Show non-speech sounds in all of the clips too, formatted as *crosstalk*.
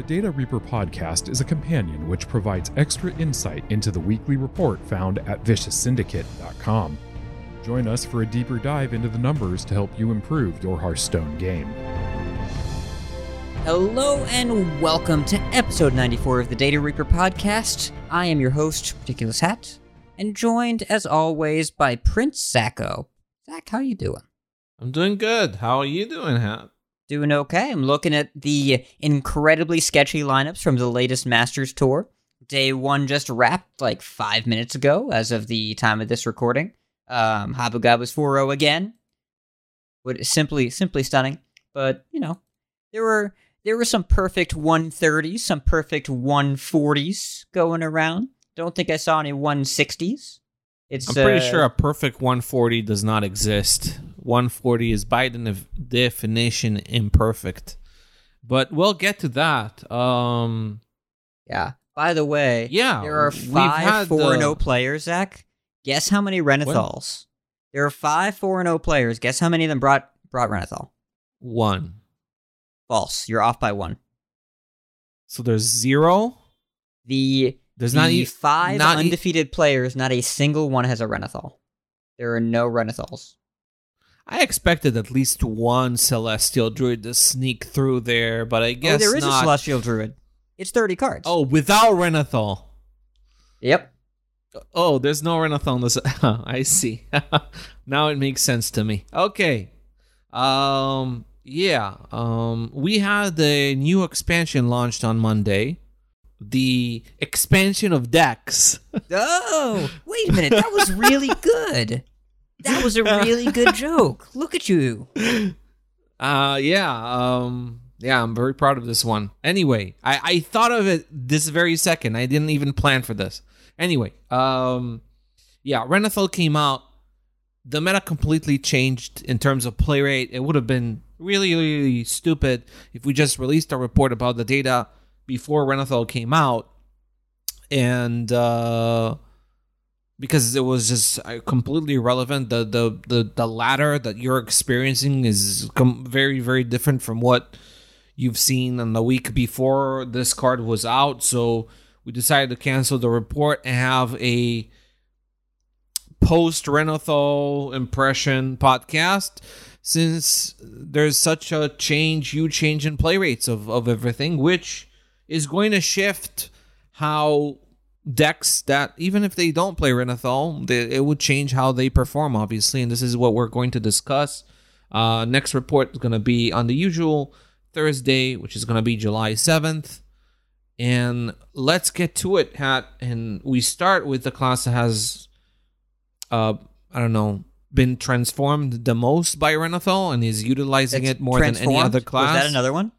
The Data Reaper podcast is a companion which provides extra insight into the weekly report found at vicioussyndicate.com. Join us for a deeper dive into the numbers to help you improve your Hearthstone game. Hello and welcome to episode 94 of the Data Reaper podcast. I am your host, Ridiculous Hat, and joined as always by Prince ZachO. Zach, how are you doing? I'm doing good. How are you doing, Hat? Doing okay. I'm looking at the incredibly sketchy lineups from the latest Masters Tour. Day one just wrapped like five minutes ago, as of the time of this recording. Um, Habugab was 4-0 again. What simply, simply stunning. But you know, there were there were some perfect 130s, some perfect 140s going around. Don't think I saw any 160s. It's I'm pretty uh, sure a perfect 140 does not exist. 140 is by the definition imperfect. But we'll get to that. Um Yeah. By the way, Yeah, there are five four and uh, zero players. Zach, guess how many Renathals? There are five four and zero players. Guess how many of them brought brought Renathal? one. False. You're off by one. So there's zero. The There's the not e- five not e- undefeated players. Not a single one has a Renathal. There are no Renathals. I expected at least one celestial druid to sneak through there, but I guess oh, there is not. a celestial druid. It's thirty cards. Oh, without Renathal. yep. Oh, there's no Renathal this. *laughs* I see. *laughs* now it makes sense to me. Okay. Um yeah, um we had the new expansion launched on Monday. The expansion of decks. *laughs* Oh, wait a minute. That was really good. That was a really good *laughs* joke. Look at you. Uh yeah, um yeah, I'm very proud of this one. Anyway, I I thought of it this very second. I didn't even plan for this. Anyway, um yeah, Renathal came out. The meta completely changed in terms of play rate. It would have been really, really stupid if we just released a report about the data before Renathal came out. And uh because it was just uh, completely irrelevant. The, the the the ladder that you're experiencing is com- very very different from what you've seen on the week before this card was out. So we decided to cancel the report and have a post Renathal impression podcast since there's such a change, huge change in play rates of, of everything, which is going to shift how decks that even if they don't play Renathal, they, it would change how they perform, obviously, and this is what we're going to discuss. Uh, next report is going to be on the usual Thursday, which is going to be July 7th. And let's get to it, Hat. And we start with the class that has, uh, I don't know, been transformed the most by Renathal and is utilizing It's it more than any other class. Was that another one?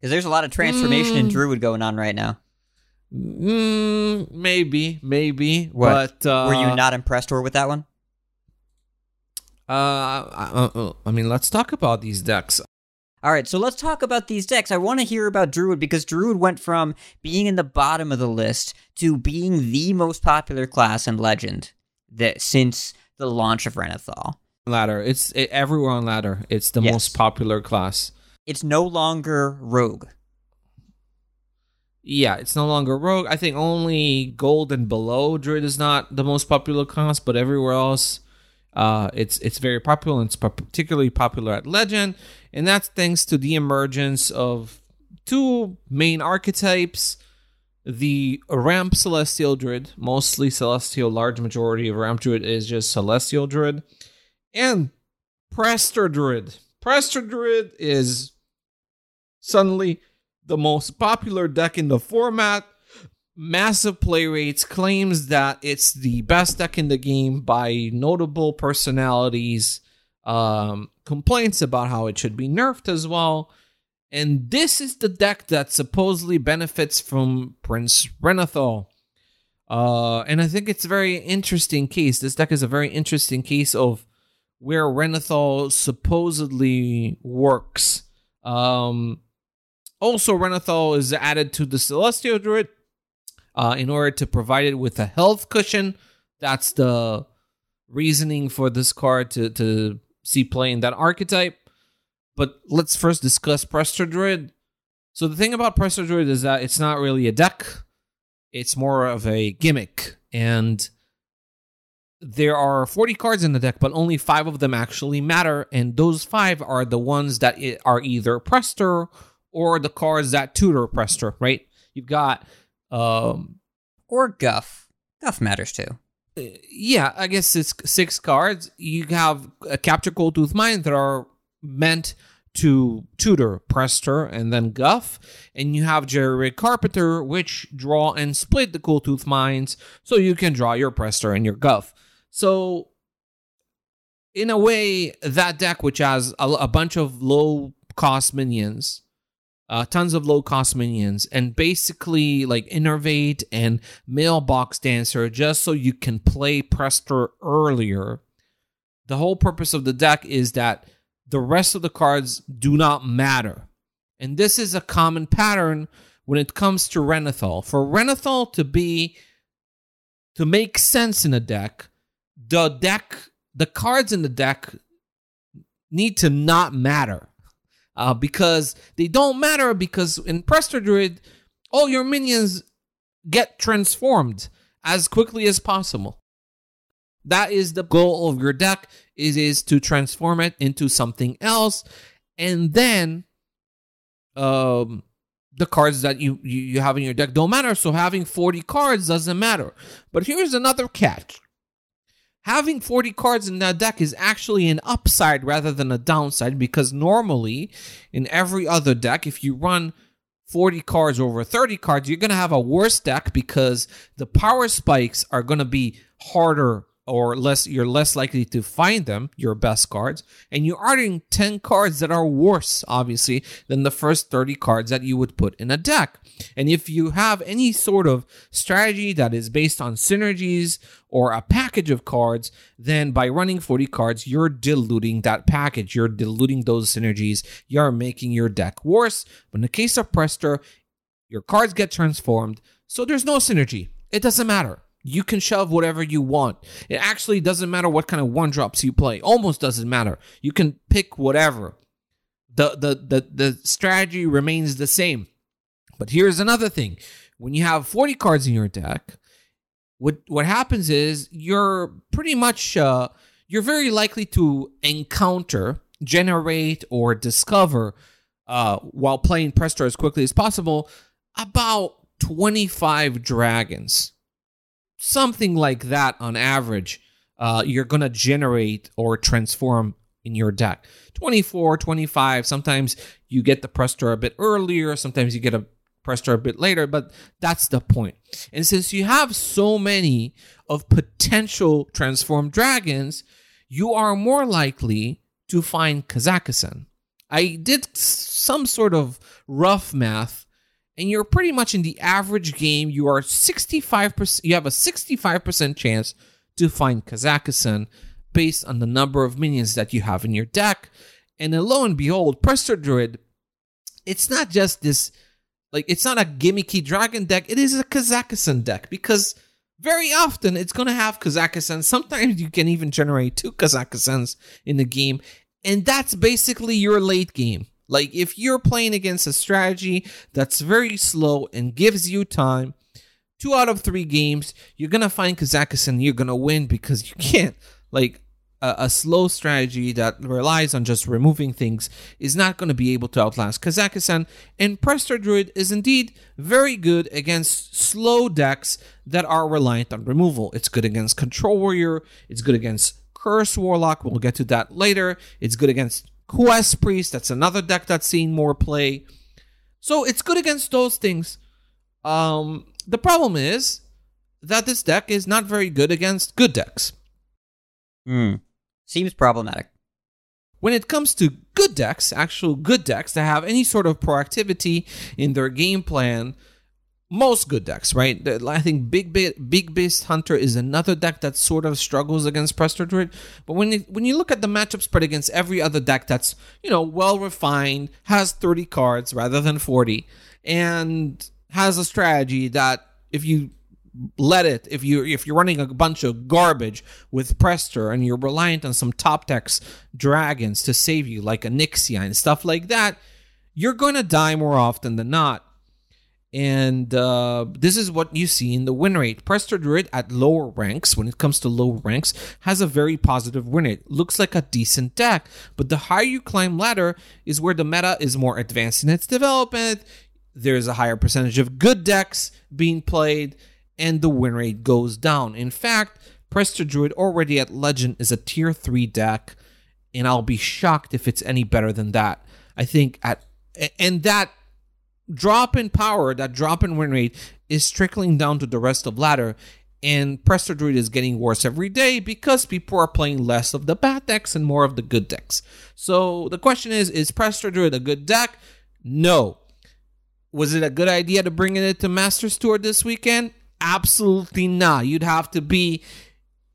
Because there's a lot of transformation in Mm. Druid going on right now. Mm, maybe, maybe. What? But uh, Were you not impressed or with that one? Uh, uh, uh, I mean, let's talk about these decks. All right, so let's talk about these decks. I want to hear about Druid because Druid went from being in the bottom of the list to being the most popular class in Legend that since the launch of Renathal. Ladder. It's it, everywhere on ladder. It's the Yes. most popular class. It's no longer Rogue. Yeah, it's no longer rogue. I think only gold and below druid is not the most popular class, but everywhere else, uh, it's it's very popular. and It's particularly popular at legend, and that's thanks to the emergence of two main archetypes: the ramp celestial druid, mostly celestial. Large majority of ramp druid is just celestial druid, and Prestor druid. Prestor druid is suddenly the most popular deck in the format. Massive play rates, claims that it's the best deck in the game by notable personalities, um, complaints about how it should be nerfed as well. And this is the deck that supposedly benefits from Prince Renathal. Uh, and I think it's a very interesting case. This deck is a very interesting case of where Renathal supposedly works. Um, also, Renathal is added to the Celestial Druid uh, in order to provide it with a health cushion. That's the reasoning for this card to, to see play in that archetype. But let's first discuss Prestor Druid. So the thing about Prestor Druid is that it's not really a deck; it's more of a gimmick, and there are 40 cards in the deck, but only five of them actually matter, and those five are the ones that are either Prestor or the cards that tutor Prestor. Right? You've got, um, Or Guff. Guff matters too. yeah, I guess it's six cards. You have a Capture Coldtooth Mine that are meant to tutor Prestor and then Guff, and you have Jerry Carpenter, which draw and split the Coldtooth Mines, so you can draw your Prestor and your Guff. So, in a way, that deck, which has a, a bunch of low cost minions, uh, tons of low cost minions, and basically like Innervate and Mailbox Dancer just so you can play Prestor earlier. The whole purpose of the deck is that the rest of the cards do not matter. And this is a common pattern when it comes to Renathal. For Renathal to be to make sense in a deck, the deck the cards in the deck need to not matter uh, because they don't matter because in Prestor Druid, all your minions get transformed as quickly as possible. That is the goal of your deck is is to transform it into something else, and then um the cards that you, you have in your deck don't matter. So having forty cards doesn't matter. But here's another catch having 40 cards in that deck is actually an upside rather than a downside because normally in every other deck if you run 40 cards over 30 cards you're going to have a worse deck because the power spikes are going to be harder or less you're less likely to find them your best cards and you're adding 10 cards that are worse obviously than the first 30 cards that you would put in a deck. And if you have any sort of strategy that is based on synergies or a package of cards then by running 40 cards you're diluting that package. You're diluting those synergies. You're making your deck worse. But in the case of Prestor your cards get transformed so there's no synergy. It doesn't matter you can shove whatever you want. It actually doesn't matter what kind of one drops you play. Almost doesn't matter. You can pick whatever. The the the the strategy remains the same. But here's another thing. When you have 40 cards in your deck, what what happens is you're pretty much uh, you're very likely to encounter, generate, or discover uh, while playing Prestor as quickly as possible about 25 dragons something like that on average uh, you're going to generate or transform in your deck. 24 25 sometimes you get the prestor a bit earlier sometimes you get a prestor a bit later but that's the point. And since you have so many of potential transformed dragons you are more likely to find kazakusan i did some sort of rough math and you're pretty much in the average game you are 65% you have a 65% chance to find kazakusan based on the number of minions that you have in your deck. And then lo and behold prestor druid it's not just this like it's not a gimmicky dragon deck it is a kazakusan deck because very often it's going to have kazakusan sometimes you can even generate two kazakusans in the game and that's basically your late game like if you're playing against a strategy that's very slow and gives you time, two out of three games, you're gonna find Kazakusan, you're gonna win because you *laughs* can't like a, a slow strategy that relies on just removing things is not going to be able to outlast Kazakusan. And Prestor Druid is indeed very good against slow decks that are reliant on removal. It's good against Control Warrior. It's good against Curse Warlock. We'll get to that later. It's good against Quest Priest, that's another deck that's seeing more play. So it's good against those things. Um, the problem is that this deck is not very good against good decks. Hmm. Seems problematic. When it comes to good decks, actual good decks that have any sort of proactivity in their game plan, most good decks, right? I think Big Bit, Big Beast Hunter is another deck that sort of struggles against Prestor Druid. But when when you look at the matchup spread against every other deck that's you know well refined, has thirty cards rather than forty, and has a strategy that if you let it if you if you're running a bunch of garbage with Prestor and you're reliant on some top decks dragons to save you like a Nixia and stuff like that you're going to die more often than not. And uh, this is what you see in the win rate. Prestor Druid at lower ranks, when it comes to lower ranks, has a very positive win rate. Looks like a decent deck, but the higher you climb ladder is where the meta is more advanced in its development. There's a higher percentage of good decks being played, and the win rate goes down. In fact, Prestor Druid already at Legend is a tier 3 deck, and I'll be shocked if it's any better than that. I think at and that drop in power, that drop in win rate is trickling down to the rest of ladder. And Prestor Druid is getting worse every day because people are playing less of the bad decks and more of the good decks. So the question is Is Prestor Druid a good deck? No. Was it a good idea to bring it to Masters Tour this weekend? Absolutely not. You'd have to be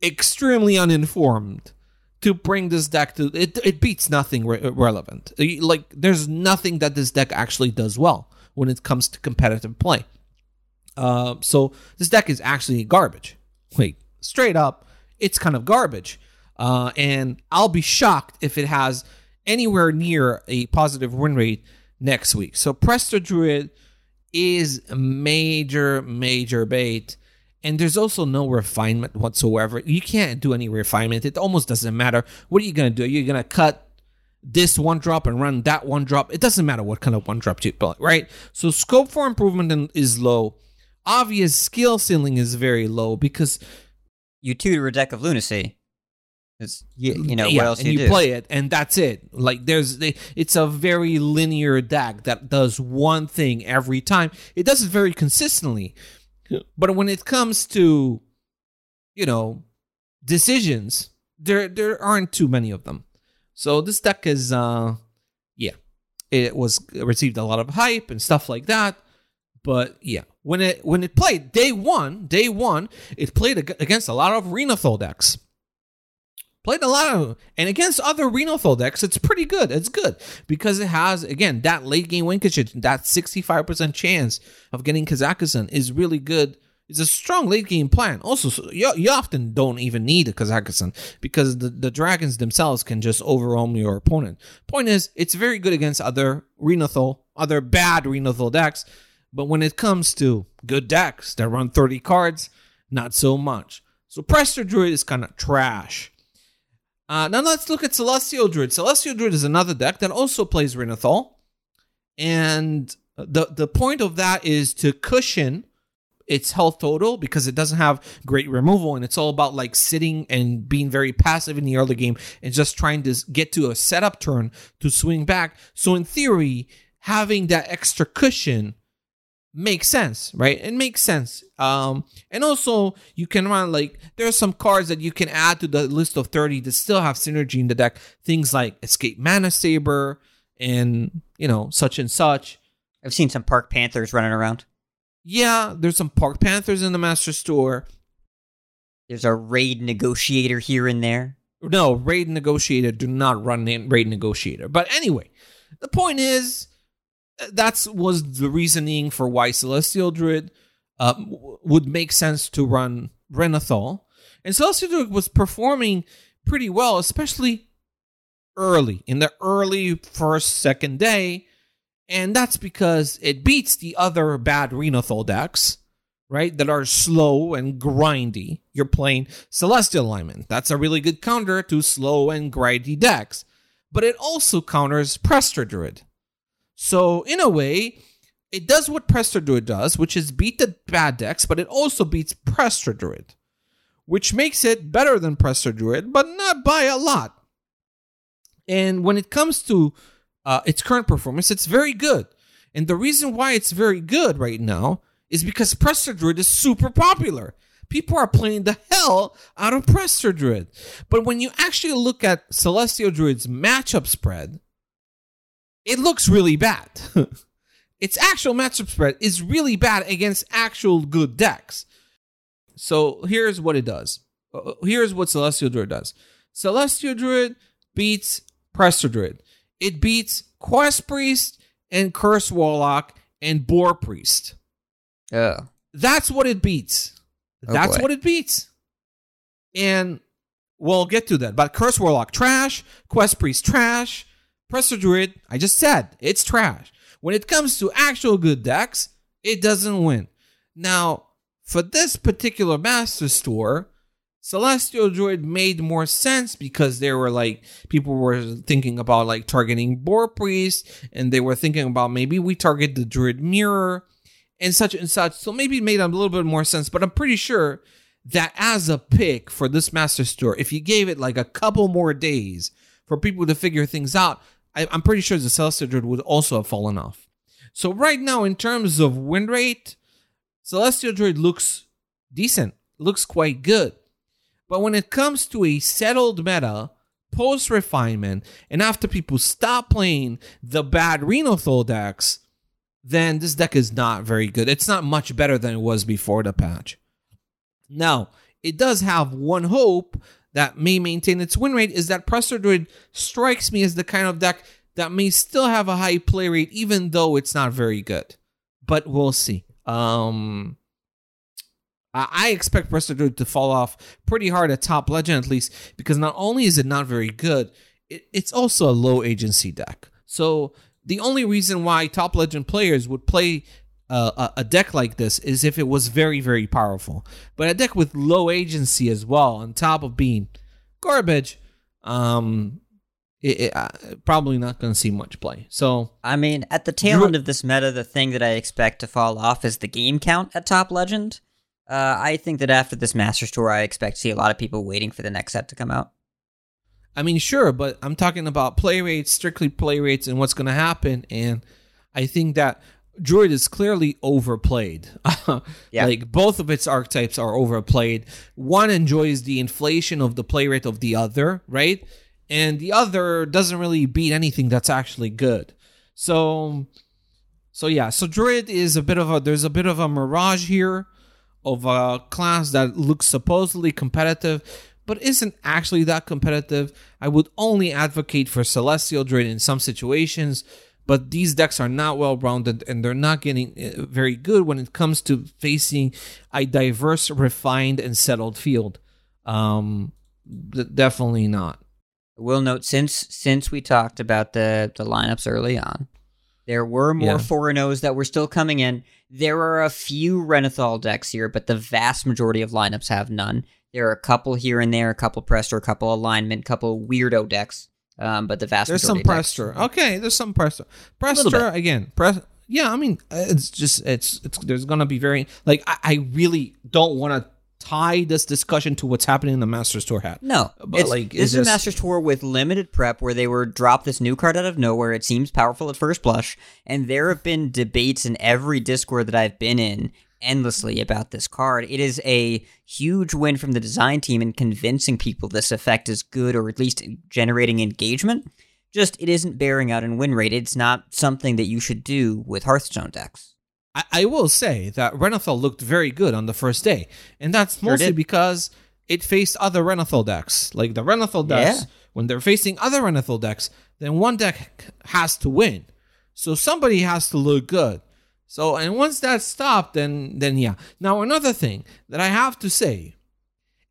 extremely uninformed to bring this deck to it. It beats nothing re- relevant. Like there's nothing that this deck actually does well when it comes to competitive play. Uh, so this deck is actually garbage. Wait, straight up, it's kind of garbage. Uh, and I'll be shocked if it has anywhere near a positive win rate next week. So Prestor Druid is major, major bait. And there's also no refinement whatsoever. You can't do any refinement. It almost doesn't matter. What are you going to do? You're going to cut this one drop and run that one drop. It doesn't matter what kind of one drop you build, right? So scope for improvement is low. Obvious skill ceiling is very low because you tutor a deck of lunacy. It's you, you know yeah, what else and you, you do? play it and that's it. Like there's it's a very linear deck that does one thing every time. It does it very consistently. But when it comes to you know decisions, there there aren't too many of them. So this deck is uh yeah. It was received a lot of hype and stuff like that. But yeah, when it when it played day one, day one, it played ag- against a lot of Renathal decks. Played a lot of and against other Renathal decks, it's pretty good. It's good because it has again that late game win condition, that sixty five percent chance of getting Kazakusan is really good. It's a strong late game plan. Also, so you, you often don't even need a Kazakusan because the, the dragons themselves can just overwhelm your opponent. Point is, it's very good against other Renathal, other bad Renathal decks. But when it comes to good decks that run 30 cards, not so much. So Prestor Druid is kind of trash. Uh, now let's look at Celestial Druid. Celestial Druid is another deck that also plays Renathal. And the, the point of that is to cushion its health total because it doesn't have great removal and it's all about like sitting and being very passive in the early game and just trying to get to a setup turn to swing back. So in theory, having that extra cushion makes sense, right? It makes sense. Um, and also you can run like there are some cards that you can add to the list of 30 that still have synergy in the deck. Things like Escape Mana Saber and you know, such and such. I've seen some Park Panthers running around. Yeah, there's some Park Panthers in the Masters Tour. There's a raid negotiator here and there. No, Raid Negotiator do not run in Raid Negotiator. But anyway, the point is that was the reasoning for why Celestial Druid uh, would make sense to run Renathal. And Celestial Druid was performing pretty well, especially early, in the early first, second day. And that's because it beats the other bad Renathal decks, right? That are slow and grindy. You're playing Celestial Alignment. That's a really good counter to slow and grindy decks. But it also counters Prestor Druid. So, in a way, it does what Prestor Druid does, which is beat the bad decks, but it also beats Prestor Druid, which makes it better than Prestor Druid, but not by a lot. And when it comes to uh, its current performance, it's very good. And the reason why it's very good right now is because Prestor Druid is super popular. People are playing the hell out of Prestor Druid. But when you actually look at Celestial Druid's matchup spread, it looks really bad. *laughs* its actual matchup spread is really bad against actual good decks. So here's what it does. Uh, Here's what Celestial Druid does. Celestial Druid beats Prestor Druid. It beats Quest Priest and Curse Warlock and Boar Priest. Oh. That's what it beats. Oh, That's boy. what it beats. And we'll get to that. But Curse Warlock trash, Quest Priest trash, Prestor Druid, I just said, it's trash. When it comes to actual good decks, it doesn't win. Now, for this particular Masters Tour, Celestial Druid made more sense because there were like people were thinking about like targeting Boar Priest, and they were thinking about maybe we target the Druid Mirror and such and such. So maybe it made a little bit more sense. But I'm pretty sure that as a pick for this Masters Tour, if you gave it like a couple more days for people to figure things out, I, am pretty sure the Celestial Druid would also have fallen off. So right now, in terms of win rate, Celestial Druid looks decent, looks quite good. But when it comes to a settled meta, post refinement, and after people stop playing the bad Renathal decks, then this deck is not very good. It's not much better than it was before the patch. Now, it does have one hope that may maintain its win rate is that Prestor Druid strikes me as the kind of deck that may still have a high play rate, even though it's not very good. But we'll see. Um, I expect Druid to fall off pretty hard at top legend, at least, because not only is it not very good, it, it's also a low agency deck. So the only reason why top legend players would play uh, a deck like this is if it was very, very powerful. But a deck with low agency as well, on top of being garbage, um, it, it, uh, probably not going to see much play. So, I mean, at the tail end of this meta, the thing that I expect to fall off is the game count at top legend. Uh, I think that after this Masters Tour, I expect to see a lot of people waiting for the next set to come out. I mean, sure, but I'm talking about play rates, strictly play rates, and what's going to happen. And I think that Druid is clearly overplayed. *laughs* yeah. Like both of its archetypes are overplayed. One enjoys the inflation of the play rate of the other, right? And the other doesn't really beat anything that's actually good. So, so yeah. So Druid is a bit of a there's a bit of a mirage here of a class that looks supposedly competitive but isn't actually that competitive. I would only advocate for Celestial Druid in some situations, but these decks are not well rounded and they're not getting uh, very good when it comes to facing a diverse, refined, and settled field. Um, definitely not. We'll note since since we talked about the the lineups early on, there were more yeah. 4 O's that were still coming in. There are a few Renathal decks here, but the vast majority of lineups have none. There are a couple here and there, a couple Prestor, a couple alignment, a couple weirdo decks. Um, but the vast majority there's some Prestor. Okay, there's some Prestor. Prestor again. Press. Yeah, I mean, it's just it's it's there's gonna be very like I, I really don't want to tie this discussion to what's happening in the Masters Tour hat. No, but it's, like this is just... a Masters Tour with limited prep where they were dropped this new card out of nowhere. It seems powerful at first blush, and there have been debates in every Discord that I've been in endlessly about this card. It is a huge win from the design team in convincing people this effect is good or at least generating engagement. Just it isn't bearing out in win rate. It's not something that you should do with Hearthstone decks. I, I will say that Renathal looked very good on the first day, and that's mostly because it faced other Renathal decks. Like the Renathal decks, yeah. when they're facing other Renathal decks, then one deck has to win. So somebody has to look good. So and once that stopped, then then yeah. Now another thing that I have to say,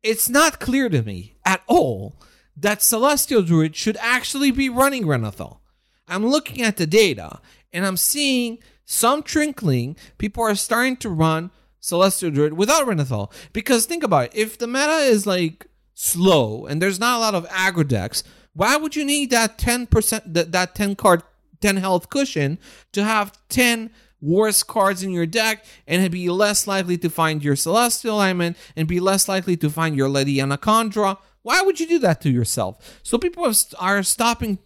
it's not clear to me at all that Celestial Druid should actually be running Renathal. I'm looking at the data and I'm seeing some trickling, people are starting to run Celestial Druid without Renathal. Because think about it, if the meta is like slow and there's not a lot of aggro decks, why would you need that 10% that, that 10 card 10 health cushion to have 10 worst cards in your deck and be less likely to find your Celestial Alignment and be less likely to find your Lady Anacondra? Why would you do that to yourself? So people are stopping,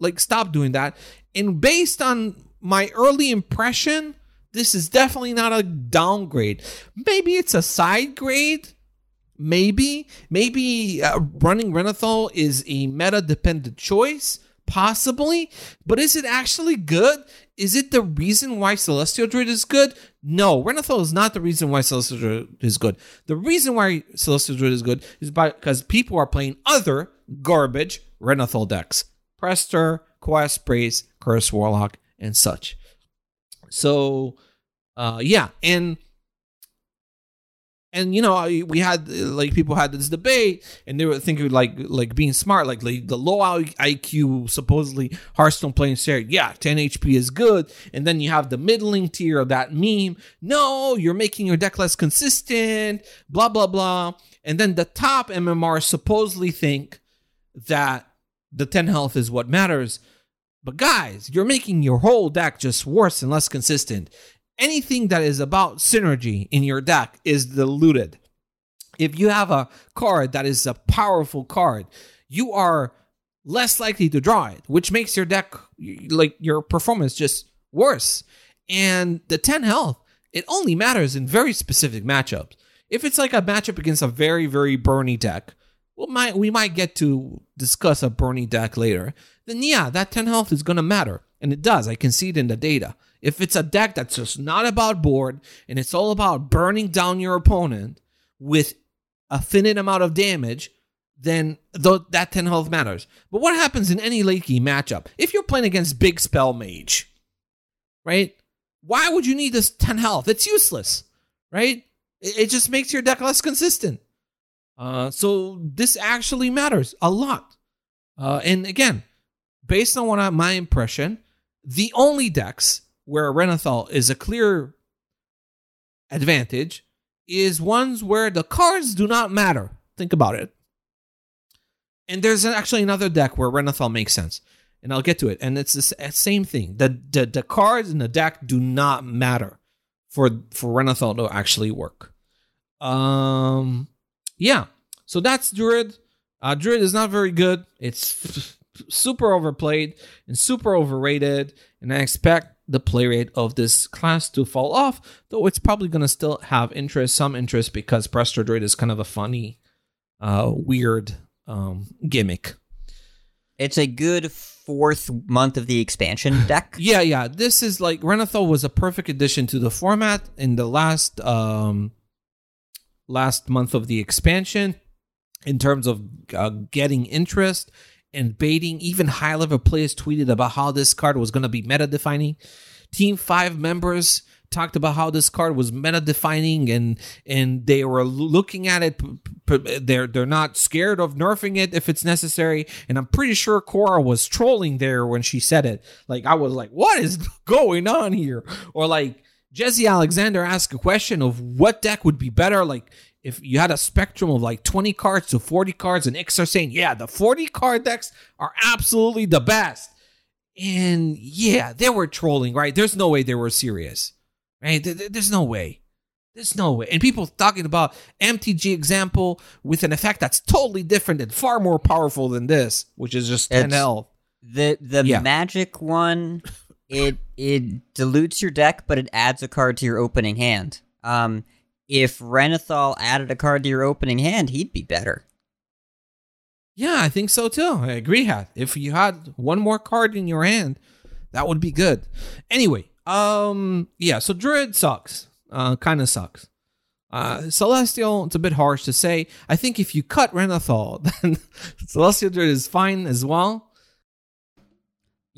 like, stop doing that. And based on my early impression, this is definitely not a downgrade. Maybe it's a side grade. Maybe, maybe uh, running Renathal is a meta dependent choice, possibly. But is it actually good? Is it the reason why Celestial Druid is good? No, Renathal is not the reason why Celestial Druid is good. The reason why Celestial Druid is good is because people are playing other garbage Renathal decks. Prestor, Quest Priest, Curse Warlock, and such. So, uh, yeah, and and you know we had like people had this debate and they were thinking like like being smart like, the low iq supposedly hearthstone playing share yeah 10 hp is good and then you have the middling tier of that meme no you're making your deck less consistent blah blah blah and then the top mmr supposedly think that the 10 health is what matters but guys you're making your whole deck just worse and less consistent anything that is about synergy in your deck is diluted. If you have a card that is a powerful card, you are less likely to draw it, which makes your deck like your performance just worse. And the 10 health, it only matters in very specific matchups. If it's like a matchup against a very, very burny deck, we might we might get to discuss a burny deck later. Then yeah, that 10 health is gonna matter. And it does. I can see it in the data. If it's a deck that's just not about board and it's all about burning down your opponent with a finite amount of damage, then th- that 10 health matters. But what happens in any late game matchup? If you're playing against Big Spell Mage, right? Why would you need this 10 health? It's useless, right? It, it just makes your deck less consistent. Uh, so this actually matters a lot. Uh, and again, based on what I, my impression, the only decks where Renathal is a clear advantage is ones where the cards do not matter. Think about it. And there's actually another deck where Renathal makes sense. And I'll get to it. And it's the same thing. The, the the cards in the deck do not matter for for Renathal to actually work. Um yeah. So that's Druid. Uh, Druid is not very good. It's *laughs* super overplayed and super overrated. And I expect the play rate of this class to fall off, though it's probably going to still have interest, some interest, because Prestor Druid is kind of a funny, uh, weird um, gimmick. It's a good fourth month of the expansion *laughs* deck. Yeah, yeah. This is like Renathal was a perfect addition to the format in the last um last month of the expansion in terms of uh, getting interest and baiting. Even high level players tweeted about how this card was going to be meta defining. Team five members talked about how this card was meta defining and and they were looking at it they're they're not scared of nerfing it if it's necessary and i'm pretty sure cora was trolling there when she said it like i was like what is *laughs* going on here or like jesse alexander asked a question of what deck would be better like if you had a spectrum of like 20 cards to 40 cards and Ix are saying yeah the 40 card decks are absolutely the best and yeah they were trolling right there's no way they were serious right? There- there- There's no way. There's no way. And people talking about MTG example with an effect that's totally different and far more powerful than this, which is just 10 It's- health. The the Yeah. magic one, it it dilutes your deck, but it adds a card to your opening hand. Um, if Renathal added a card to your opening hand, he'd be better. Yeah, I think so too. I agree, Hat. If you had one more card in your hand, that would be good. Anyway, um, yeah, so Druid sucks. Uh, kind of sucks. Uh, Celestial, it's a bit harsh to say. I think if you cut Renathal, *laughs* then Celestial Druid is fine as well.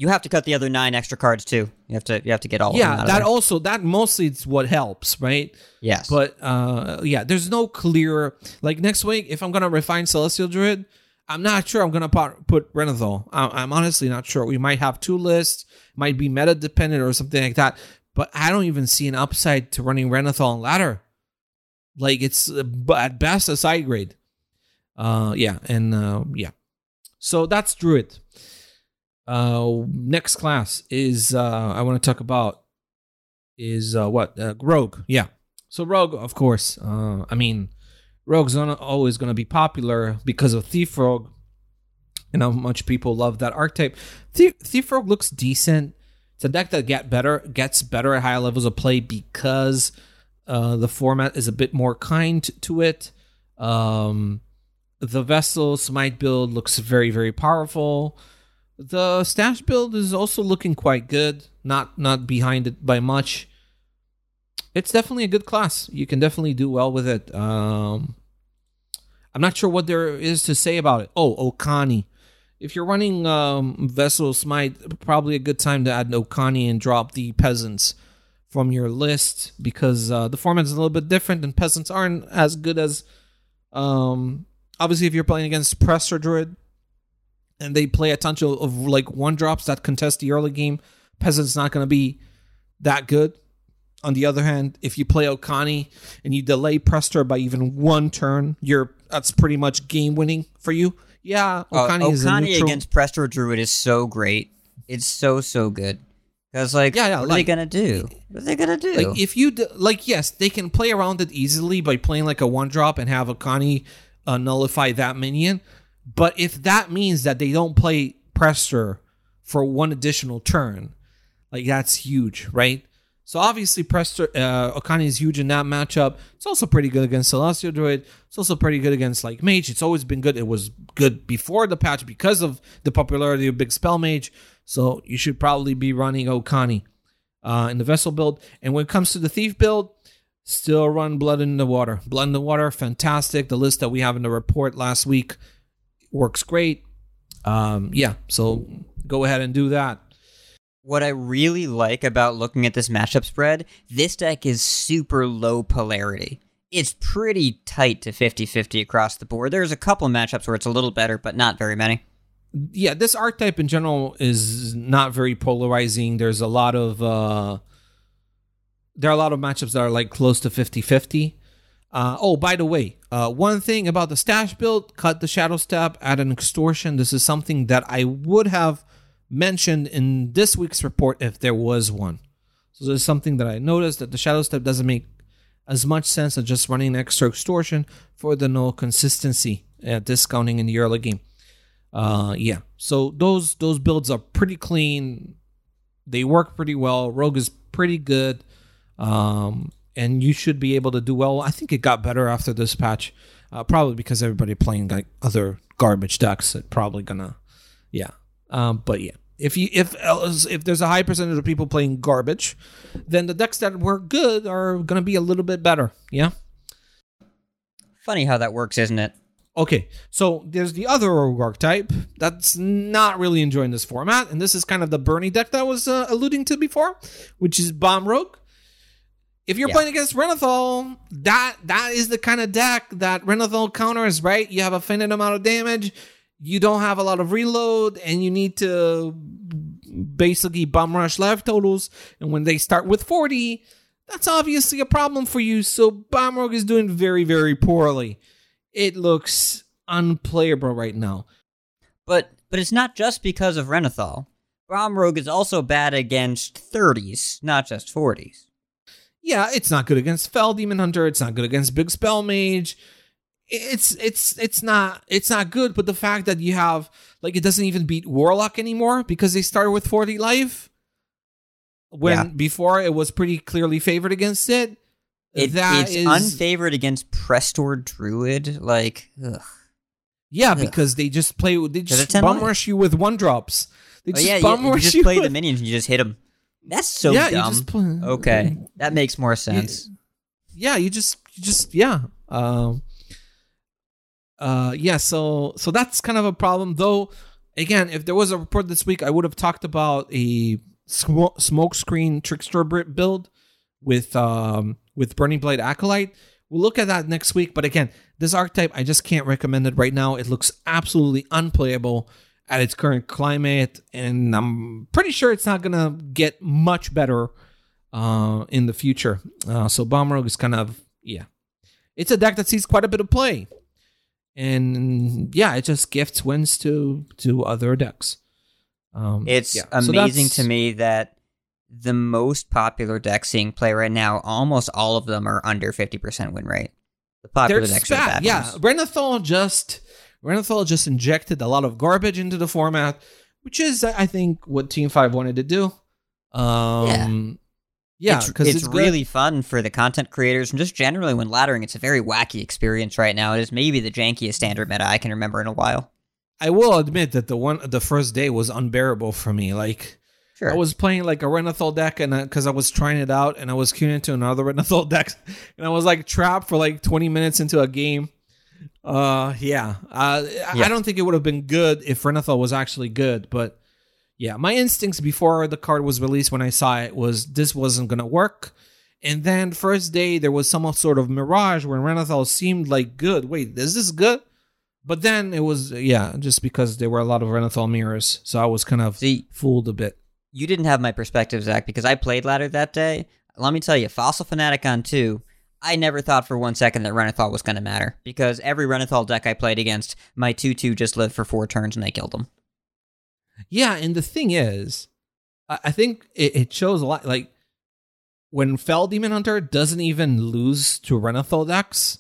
You have to cut the other nine extra cards too. You have to you have to get all of them yeah, that also that mostly is what helps, right? yes, But uh yeah, there's no clear like next week if I'm gonna refine Celestial Druid, I'm not sure I'm gonna put, put Renathal. I- I'm honestly not sure. We might have two lists, might be meta dependent or something like that. But I don't even see an upside to running Renathal and ladder. Like it's uh, at best a side grade. Uh yeah, and uh yeah. So that's Druid. Uh next class is uh I want to talk about is uh what uh, Rogue. Yeah. So Rogue, of course. Uh, I mean, Rogue's gonna, always going to be popular because of Thief Rogue, and how much people love that archetype. Thief, Thief Rogue looks decent. It's a deck that get better, gets better at higher levels of play because uh, the format is a bit more kind to it. Um, the Vessels might build looks very, very powerful. The stash build is also looking quite good, not not behind it by much it's definitely a good class. You can definitely do well with it. Um, I'm not sure what there is to say about it. Oh, Okani. If you're running um, Vessel Smite, probably a good time to add Okani and drop the peasants from your list because uh, the format is a little bit different and peasants aren't as good as um obviously if you're playing against Prestor Druid and they play a bunch of, of like one drops that contest the early game, peasants not going to be that good. On the other hand, if you play Okani and you delay Prestor by even one turn, you're that's pretty much game winning for you. Yeah, Okani, uh, is a Okani against Prestor Druid is so great. It's so so good. Because like, Yeah, yeah, what are they gonna do? What are they gonna do? Like if you d- like, yes, they can play around it easily by playing like a one drop and have Okani uh, nullify that minion. But if that means that they don't play Prestor for one additional turn, like that's huge, right? So obviously Prestor uh, Okani is huge in that matchup. It's also pretty good against Celestial Druid. It's also pretty good against like Mage. It's always been good. It was good before the patch because of the popularity of Big Spell Mage. So you should probably be running Okani uh, in the vessel build. And when it comes to the thief build, still run blood in the water. Blood in the water, fantastic. The list that we have in the report last week works great. Um, yeah, so go ahead and do that. What I really like about looking at this matchup spread, this deck is super low polarity. It's pretty tight to 50 50 across the board. There's a couple matchups where it's a little better, but not very many. Yeah, this archetype in general is not very polarizing. There's a lot of uh there are a lot of matchups that are like close to 50-50. Uh, oh, by the way, uh, one thing about the stash build, cut the shadow step, add an extortion. This is something that I would have mentioned in this week's report if there was one. So there's something that I noticed that the shadow step doesn't make as much sense as just running an extra extortion for the no consistency uh, discounting in the early game. Uh, yeah. So those those builds are pretty clean. They work pretty well. Rogue is pretty good. Um, and you should be able to do well. I think it got better after this patch, uh, probably because everybody playing like other garbage decks. It probably gonna, yeah. Um, but yeah, if you if if there's a high percentage of people playing garbage, then the decks that were good are gonna be a little bit better. Yeah. Funny how that works, isn't it? Okay, so there's the other rogue archetype that's not really enjoying this format, and this is kind of the burny deck that I was uh, alluding to before, which is Bomb Rogue. If you're Yeah. playing against Renathal, that that is the kind of deck that Renathal counters, right? You have a finite amount of damage, you don't have a lot of reload, and you need to basically bomb rush life totals. And when they start with 40, that's obviously a problem for you. So Bomb Rogue is doing very, very poorly it looks unplayable right now. But but it's not just because of Renathal. Bomb Rogue is also bad against 30s, not just 40s. Yeah, it's not good against Fel Demon Hunter. It's not good against Big Spell Mage. It's it's it's not it's not good. But the fact that you have like it doesn't even beat Warlock anymore because they started with forty life. When Yeah. before it was pretty clearly favored against it. It, That it's is- unfavored against Prestor Druid. Like, ugh. yeah, Ugh. because they just play. They just bum life? rush you with one drops. They oh just yeah, you, bum you rush just you play the minions and you just hit them. That's so yeah, dumb. you just play, okay, that makes more sense. yeah you just you just yeah um uh yeah so so that's kind of a problem though again if there was a report this week i would have talked about a sm- smoke screen trickster build with um with burning blade acolyte we'll look at that next week but again this archetype i just can't recommend it right now it looks absolutely unplayable at its current climate and i'm pretty sure it's not gonna get much better uh, in the future. Uh, so Bomb Rogue is kind of yeah, it's a deck that sees quite a bit of play, and yeah, it just gifts wins to to other decks. Um, It's yeah. Amazing that's- to me that the most popular decks seeing play right now, almost all of them are under 50% win rate. The popular decks are the bad Yeah. Renathal just Renathal just injected a lot of garbage into the format, which is I think what Team Five wanted to do. Um, yeah, it's, because it's, it's, good. really fun for the content creators and just generally when laddering, it's a very wacky experience right now. It is maybe the jankiest standard meta I can remember in a while. I will admit that the one the first day was unbearable for me. Like Sure. I was playing like a Renathal deck, and because I was trying it out, and I was queuing into another *laughs* Renathal deck, and I was like trapped for like twenty minutes into a game. Uh, yeah. Uh, I- Yeah. I don't think it would have been good if Renathal was actually good, but yeah, my instincts before the card was released when I saw it was this wasn't gonna work. And then first day there was some sort of mirage where Renathal seemed like good. Wait, is this good? But then it was yeah, just because there were a lot of Renathal mirrors, so I was kind of See, fooled a bit. you didn't have my perspective, Zach, because I played ladder that day. Let me tell you, Fossil Fanatic on two, I never thought for one second that Renathal was going to matter because every Renathal deck I played against, my 2 2 just lived for four turns and they killed them. Yeah, and the thing is, I I think it, shows a lot. Like when Fel Demon Hunter doesn't even lose to Renathal decks.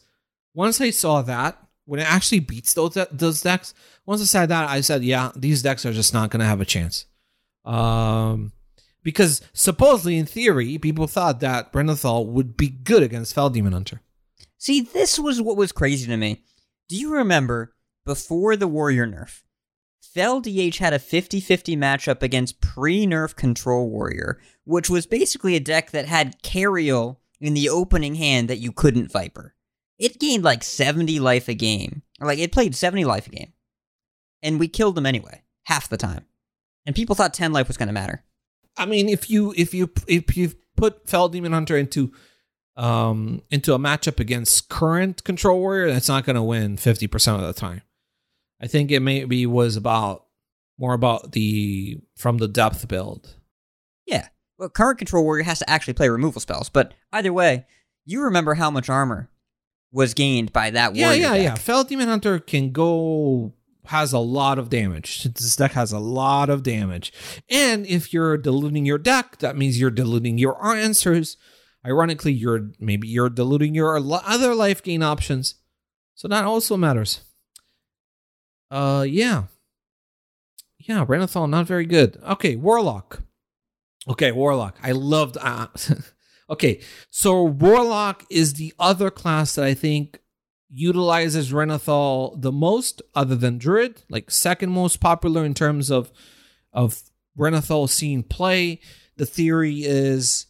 Once I saw that, when it actually beats those those decks, once I said that, I said, yeah, these decks are just not going to have a chance. Um, because supposedly, in theory, people thought that Renathal would be good against Fel Demon Hunter. See, this was what was crazy to me. Do you remember before the Warrior nerf? Fel DH had a 50 50 matchup against pre nerf Control Warrior, which was basically a deck that had Cariel in the opening hand that you couldn't Viper. It gained like 70 life a game. Like it played 70 life a game. And we killed them anyway, half the time. And people thought 10 life was going to matter. I mean, if you if you if you put Fel Demon Hunter into um into a matchup against current Control Warrior, that's not going to win fifty percent of the time. I think it maybe was about more about the from the depth build. Yeah. Well, current Control Warrior has to actually play removal spells. But either way, you remember how much armor was gained by that Yeah, warrior. yeah, deck. yeah. Fel Demon Hunter can go has a lot of damage. This deck has a lot of damage. And if you're diluting your deck, that means you're diluting your answers. Ironically, you're maybe you're diluting your other life gain options. So that also matters. Uh yeah. Yeah, Renathal not very good. Okay, Warlock. Okay, Warlock. I loved uh, *laughs* Okay, so Warlock is the other class that I think utilizes Renathal the most, other than Druid, like second most popular in terms of of Renathal seen play. The theory is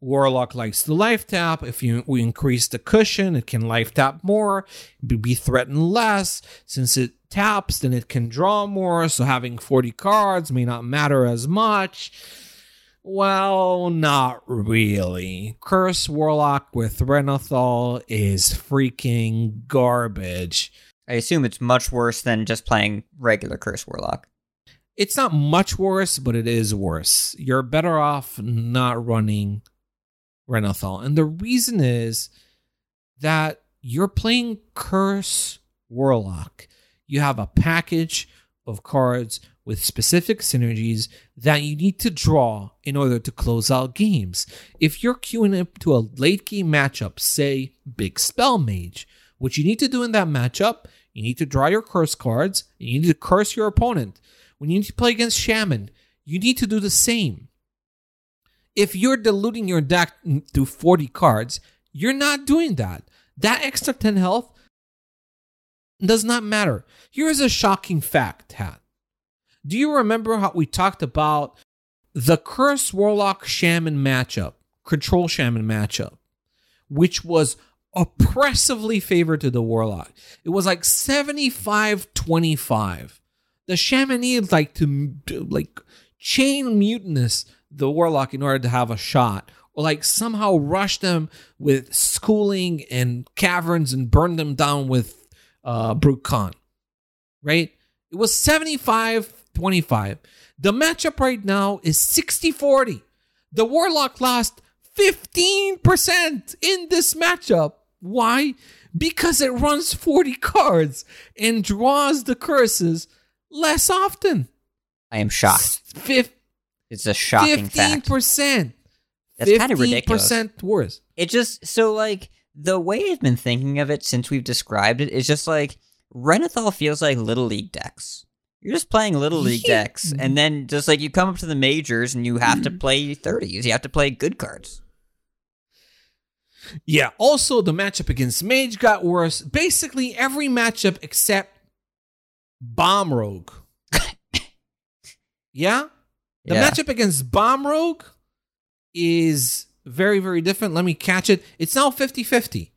Warlock likes the life tap. If you we increase the cushion, it can life tap more, be threatened less. Since it taps, then it can draw more. So having 40 cards may not matter as much. Well, not really. Curse Warlock with Renathal is freaking garbage. I assume it's much worse than just playing regular Curse Warlock. It's not much worse, but it is worse. You're better off not running Renathal. And the reason is that you're playing Curse Warlock. You have a package of cards with specific synergies that you need to draw in order to close out games. If you're queuing up to a late game matchup, say Big Spell Mage, what you need to do in that matchup, you need to draw your curse cards, and you need to curse your opponent. When you need to play against Shaman, you need to do the same. If you're diluting your deck to 40 cards, you're not doing that. That extra 10 health does not matter. Here's a shocking fact, Hat. Do you remember how we talked about the Curse Warlock Shaman matchup, Control Shaman matchup, which was oppressively favored to the Warlock? It was like 75 25. The Shaman needed like to like chain Mutanus the Warlock in order to have a shot, or like somehow rush them with schooling and caverns and burn them down with uh Bru'kan. Right? It was 75 25. The matchup right now is 60 40. The Warlock lost 15% in this matchup. Why? Because it runs 40 cards and draws the curses less often. I am shocked. Fif- It's a shocking fact. 15%. That's kinda ridiculous. 15% worse. It just so like the way I've been thinking of it since we've described it is just like Renathal feels like little league decks. You're just playing little league decks, and then just like you come up to the majors and you have to mm-hmm. play 30s. You have to play good cards. Yeah. Also, the matchup against Mage got worse. Basically, every matchup except Bomb Rogue. *laughs* yeah? The Yeah. matchup against Bomb Rogue is very, very different. Let me catch it. It's now 50 50.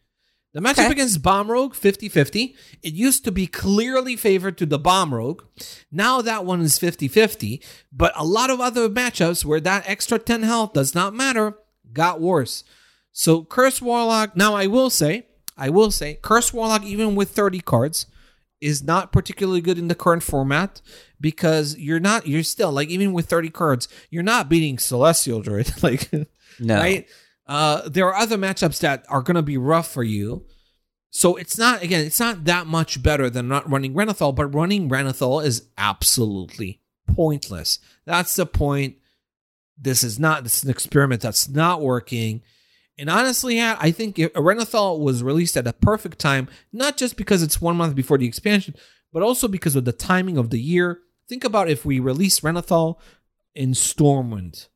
The matchup Okay. against Bomb Rogue, 50 50. It used to be clearly favored to the Bomb Rogue. Now that one is 50 50. But a lot of other matchups where that extra 10 health does not matter got worse. So Curse Warlock, now I will say, I will say, Curse Warlock, even with 30 cards, is not particularly good in the current format because you're not, you're still, like, even with 30 cards, you're not beating Celestial Druid. *laughs* like, No. right? Uh, there are other matchups that are going to be rough for you. So it's not again, it's not that much better than not running Renathal, but running Renathal is absolutely pointless. That's the point. This is not this is an experiment that's not working. And honestly, I think if Renathal was released at a perfect time, not just because it's one month before the expansion, but also because of the timing of the year. Think about if we release Renathal in Stormwind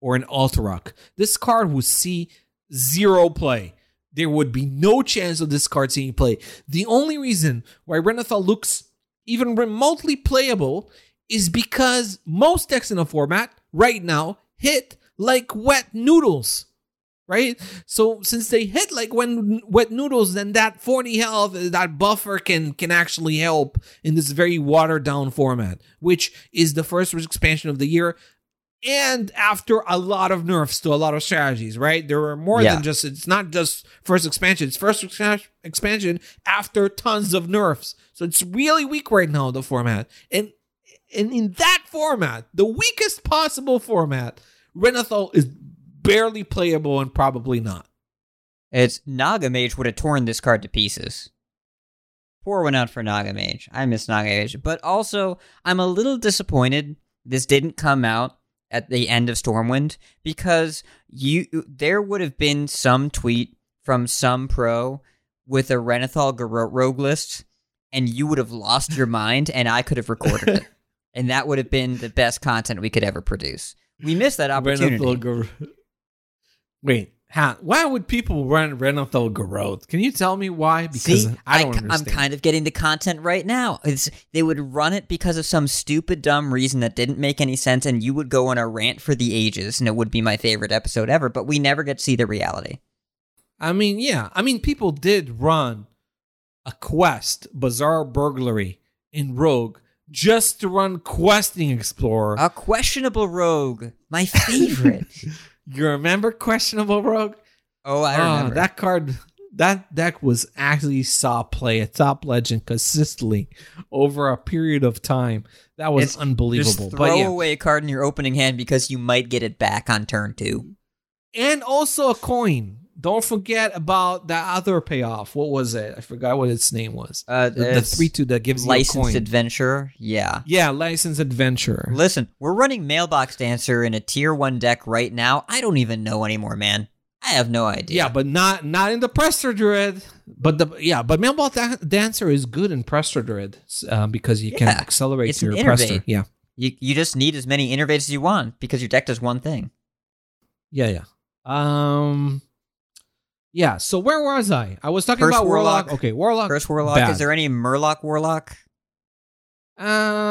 or in Alterac. This card would see zero play. There would be no chance of this card seeing play. The only reason why Renathal looks even remotely playable is because most decks in the format right now hit like wet noodles. Right? So since they hit like when wet noodles, then that 40 health, that buffer can can actually help in this very watered down format, which is the first expansion of the year and after a lot of nerfs to a lot of strategies, right? There were more Yeah. than just it's not just first expansion, it's first expan- expansion after tons of nerfs. So it's really weak right now the format. And and in that format, the weakest possible format, Renathal is barely playable and probably not. It's Naga Mage would have torn this card to pieces. Poor one out for Naga Mage. I miss Naga Mage. But also, I'm a little disappointed this didn't come out at the end of Stormwind because you there would have been some tweet from some pro with a Renathal rogue list, and you would have lost your mind, and I could have recorded it. *laughs* And that would have been the best content we could ever produce. We missed that opportunity. Wait, why would people run Renathal Garroth? Can you tell me why? Because See, I don't am understand. kind of getting the content right now. It's they would run it because of some stupid, dumb reason that didn't make any sense, and you would go on a rant for the ages, and it would be my favorite episode ever. But we never get to see the reality. I mean, yeah. I mean, people did run a quest, Bizarre Burglary in Rogue, just to run Questing Explorer. A questionable rogue, my favorite. *laughs* you remember Questionable Rogue? oh, I Ah, remember that card, that deck was actually saw play at Top Legend consistently over a period of time. That was It's unbelievable. Just But throw yeah. away a card in your opening hand because you might get it back on turn two. and also a coin. Don't forget about that other payoff. What was it? I forgot what its name was. Uh, The, the three two that gives you a licensed coin. adventure. Yeah. yeah, licensed adventure. Listen, we're running Mailbox Dancer in a tier one deck right now. I don't even know anymore, man. I have no idea. Yeah, but not not in the Prestor Druid. But the yeah, but mailbox da- Dancer is good in Prestor Druid uh, because you can accelerate it's your Prestor. Yeah, You you just need as many innervates as you want because your deck does one thing. yeah, yeah. Um, yeah. So where was I? I was talking Curse about Warlock. Warlock. Okay, Warlock. Curse Warlock. bad. Is there any Murloc Warlock? Uh,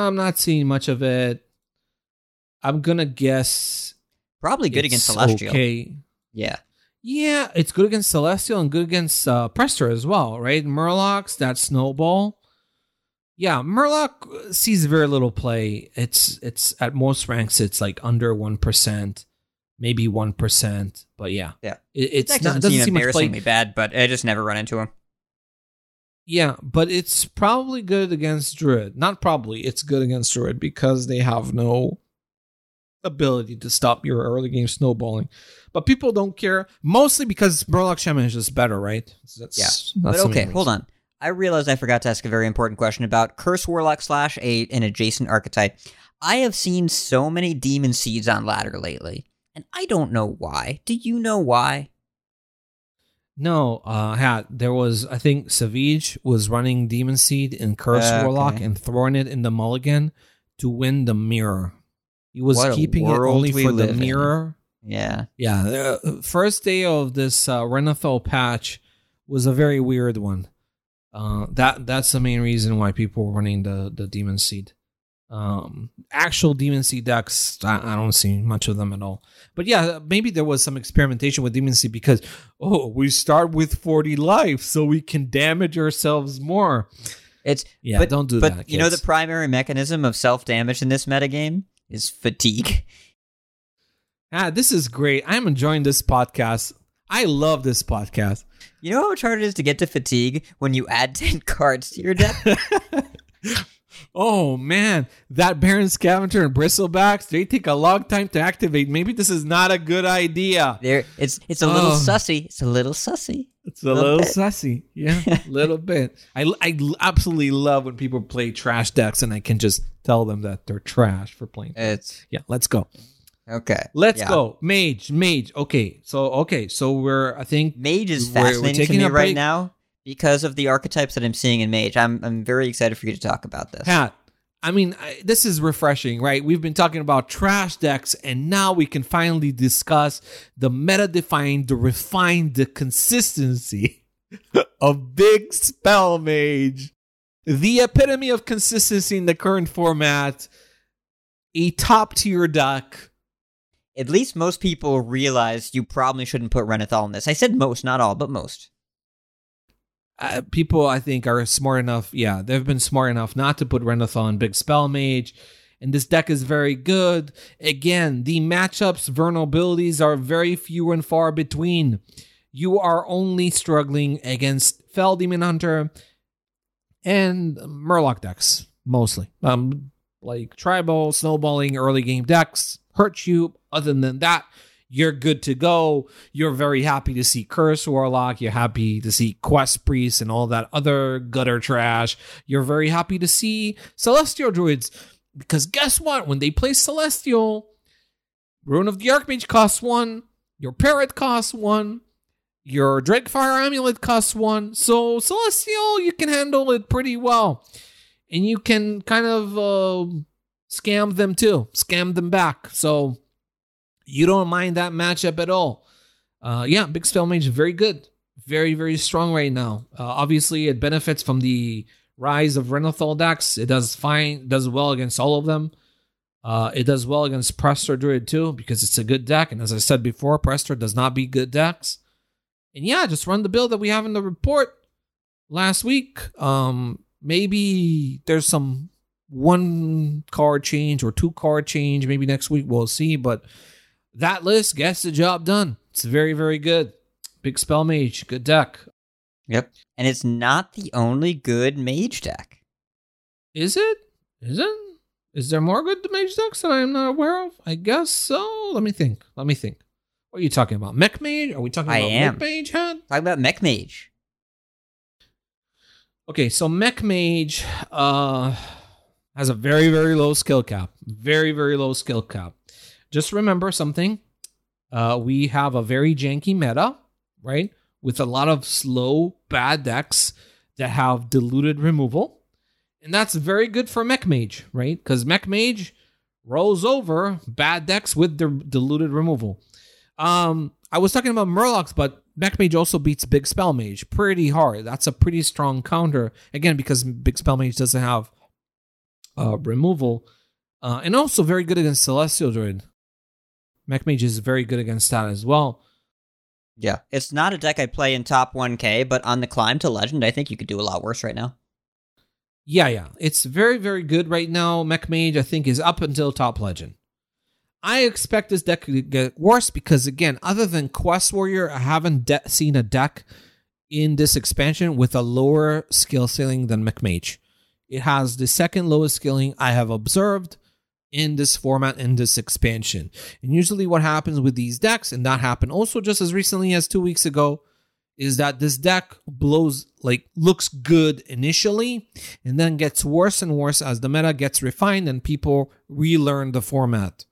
I'm not seeing much of it. I'm gonna guess Probably good against Celestial. Okay. Yeah. Yeah, it's good against Celestial and good against uh, Prestor as well, right? Murlocs, that snowball. Yeah, Murloc sees very little play. It's it's at most ranks it's like under one percent, maybe one percent. But yeah, Yeah. it, it's Deck not doesn't, doesn't seem seem embarrassingly bad, but I just never run into him. Yeah, but it's probably good against Druid. Not probably, it's good against Druid because they have no ability to stop your early game snowballing. But people don't care, mostly because Murloc Shaman is just better, right? That's, Yeah. that's But okay, hold on. I realized I forgot to ask a very important question about Curse Warlock slash 8 and adjacent archetype. I have seen so many demon seeds on ladder lately, and I don't know why. Do you know why? No, uh, yeah, there was, I think Savage was running Demon Seed in Curse Okay. Warlock and throwing it in the mulligan to win the mirror. He was What keeping it only for the live in. mirror. Yeah. Yeah, the first day of this uh, Renathal patch was a very weird one. Uh, that that's the main reason why people were running the the demon seed. Um, actual Demon Seed decks, I, I don't see much of them at all. But yeah, maybe there was some experimentation with Demon Seed because oh, we start with forty life, so we can damage ourselves more. It's Yeah, but, don't do but that. you know the primary mechanism of self damage in this metagame is fatigue. *laughs* ah, this is great. I'm enjoying this podcast. I love this podcast. You know how much harder it is to get to fatigue when you add *laughs* ten cards to your deck. *laughs* Oh man, that Baron Scavenger and Bristlebacks, they take a long time to activate. Maybe this is not a good idea. there, it's it's a little Oh. sussy. It's a little sussy. It's a Little little sussy. Yeah, *laughs* a little bit. I, I absolutely love when people play trash decks and I can just tell them that they're trash for playing. It's Yeah, let's go. okay. Let's Yeah. go. Mage, mage. Okay, so okay, so we're I think Mage is We're- we're fascinating to me right break. now because of the archetypes that I'm seeing in Mage. I'm I'm very excited for you to talk about this. Pat. I mean, I, this is refreshing, right? We've been talking about trash decks, and now we can finally discuss the meta defined, the refined, the consistency *laughs* of Big Spell Mage. The epitome of consistency in the current format. A top tier deck. At least most people realize you probably shouldn't put Renathal in this. I said most, not all, but most. Uh, people I think are smart enough. Yeah, they've been smart enough not to put Renathal and Big Spell Mage. And this deck is very good. Again, the matchups, vulnerabilities are very few and far between. You are only struggling against Fel Demon Hunter and Murloc decks, mostly. Um, like tribal, snowballing, early game decks hurt you. Other than that, you're good to go. You're very happy to see Curse Warlock. You're happy to see Quest Priest and all that other gutter trash. You're very happy to see Celestial Druids. Because guess what? When they play Celestial, Rune of the Archmage costs one, your Parrot costs one, your Drakefire Amulet costs one. So Celestial, you can handle it pretty well. And you can kind of uh, scam them too, scam them back. So you don't mind that matchup at all. Uh, yeah, Big Spell Mage very good, very very strong right now. Uh, obviously, it benefits from the rise of Renathal decks. It does fine, does well against all of them. Uh, it does well against Prestor Druid too because it's a good deck. And as I said before, Prestor does not beat good decks. And yeah, just run the build that we have in the report last week. Um, maybe there's some one card change or two card change. Maybe next week we'll see. But that list gets the job done. It's very, very good. Big spell mage, good deck. Yep. And it's not the only good mage deck. Is it? Is it? Is there more good mage decks that I'm not aware of? I guess so. Let me think. Let me think. What are you talking about? Mech mage? Are we talking I about am. mech mage head? Talk about mech mage. Okay, so Mech Mage uh, has a very, very low skill cap. Very, very low skill cap. Just remember something. Uh, we have a very janky meta, right? With a lot of slow, bad decks that have diluted removal. And that's very good for Mech Mage, right? Because Mech Mage rolls over bad decks with their diluted removal. Um, I was talking about Murlocs, but Mech Mage also beats Big Spell Mage pretty hard. That's a pretty strong counter. Again, because Big Spell Mage doesn't have uh, removal. Uh, and also very good against Celestial Druid. Mech Mage is very good against that as well. Yeah. It's not a deck I play in top 1K, but on the climb to legend, I think you could do a lot worse right now. Yeah, yeah. It's very, very good right now. Mech Mage, I think, is up until top legend. I expect this deck to get worse because, again, other than Quest Warrior, I haven't de- seen a deck in this expansion with a lower skill ceiling than Mech Mage. It has the second lowest skilling I have observed in this format in this expansion. And usually, what happens with these decks, and that happened also just as recently as two weeks ago, is that this deck blows like looks good initially and then gets worse and worse as the meta gets refined and people relearn the format.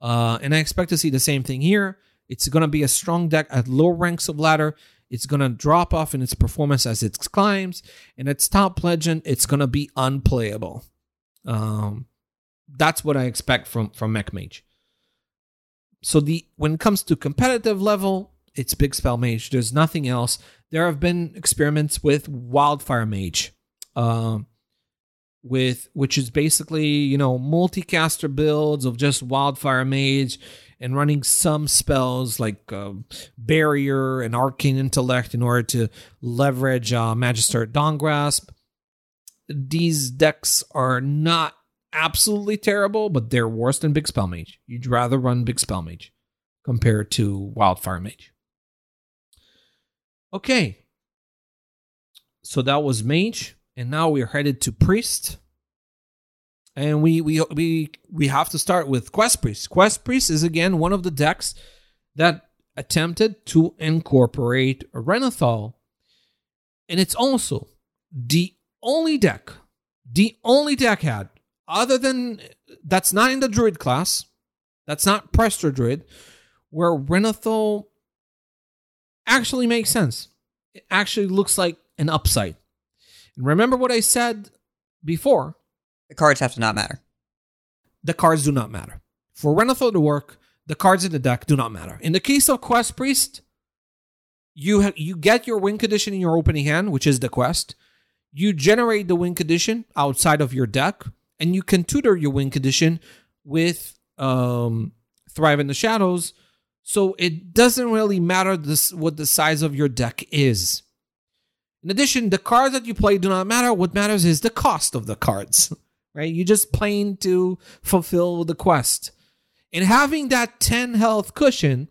Uh, and I expect to see the same thing here. It's going to be a strong deck at low ranks of ladder. It's going to drop off in its performance as it climbs. And its top legend, it's going to be unplayable. Um, that's what I expect from from Mech Mage. So the when it comes to competitive level, it's Big Spell Mage. There's nothing else. There have been experiments with Wildfire Mage. Um, with which is basically you know multicaster builds of just wildfire mage and running some spells like uh, barrier and arcane intellect in order to leverage uh, Magister Dawngrasp these decks are not absolutely terrible but they're worse than big spell mage. You'd rather run big spell mage compared to wildfire mage. Okay. So that was mage and now we're headed to priest. And we we we we have to start with quest priest. Quest priest is again one of the decks that attempted to incorporate renathal and it's also the only deck the only deck had other than that's not in the druid class that's not Prestor druid where renathal actually makes sense it actually looks like an upside and remember what I said before The cards have to not matter. the cards do not matter. For Renathal to work, the cards in the deck do not matter. In the case of Quest Priest, you ha- you get your win condition in your opening hand, which is the quest. You generate the win condition outside of your deck, and you can tutor your win condition with um, Thrive in the Shadows. So it doesn't really matter this what the size of your deck is. In addition, the cards that you play do not matter. What matters is the cost of the cards, *laughs* right? You're just playing to fulfill the quest. And having that 10 health cushion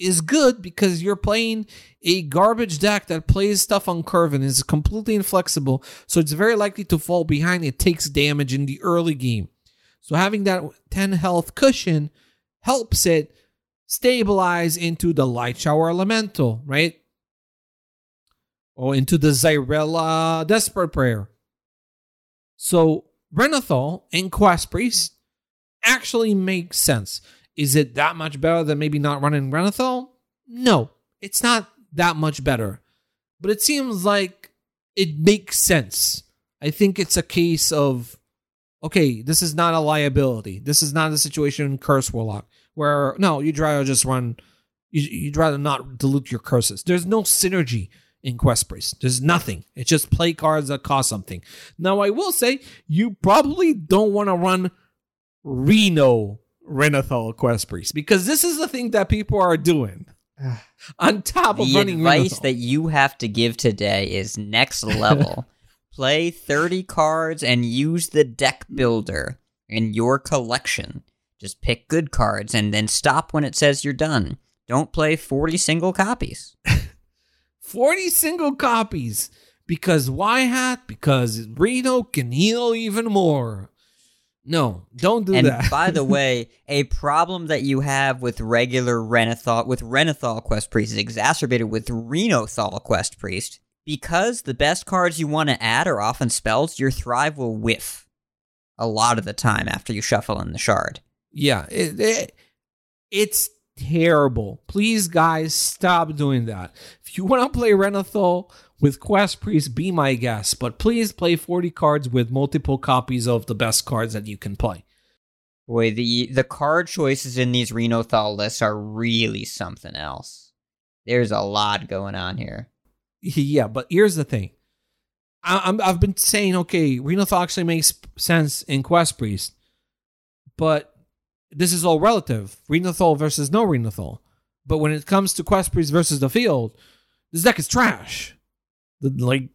is good because you're playing a garbage deck that plays stuff on curve and is completely inflexible. So it's very likely to fall behind. It takes damage in the early game. So having that 10 health cushion helps it stabilize into the Lightshower Elemental, right? Or into the Xyrella Desperate Prayer. So Renathal and Quest Priest actually makes sense. Is it that much better than maybe not running Renathal? No, it's not that much better. But it seems like it makes sense. I think it's a case of okay, this is not a liability. This is not a situation in Curse Warlock where no, you'd rather just run. you- You'd rather not dilute your curses. There's no synergy in Quest Priest. There's nothing. It's just play cards that cost something. Now, I will say you probably don't want to run Reno Renathal Quest Priest because this is the thing that people are doing. *sighs* On top of The running advice Renathal. that you have to give today is next level. *laughs* Play 30 cards and use the deck builder in your collection. Just pick good cards and then stop when it says you're done. Don't play 40 single copies. *laughs* 40 single copies. Because why hat? Because Reno can heal even more. No, don't do and that. by the *laughs* way, a problem that you have with regular Renathal with Renathal Quest Priest is exacerbated with Renathal Quest Priest. Because the best cards you want to add are often spells, your Thrive will whiff a lot of the time after you shuffle in the shard. yeah, it, it- it's terrible. Please, guys, stop doing that. If you want to play Renathal with Quest Priest, be my guest. But please play 40 cards with multiple copies of the best cards that you can play. Boy, the the card choices in these Renathal lists are really something else. There's a lot going on here. Yeah, but here's the thing. I, I'm, I've been saying, okay, Renathal actually makes sense in Quest Priest, but this is all relative. Renathal versus no Renathal. But when it comes to Quest Priest versus the field, this deck is trash. Like,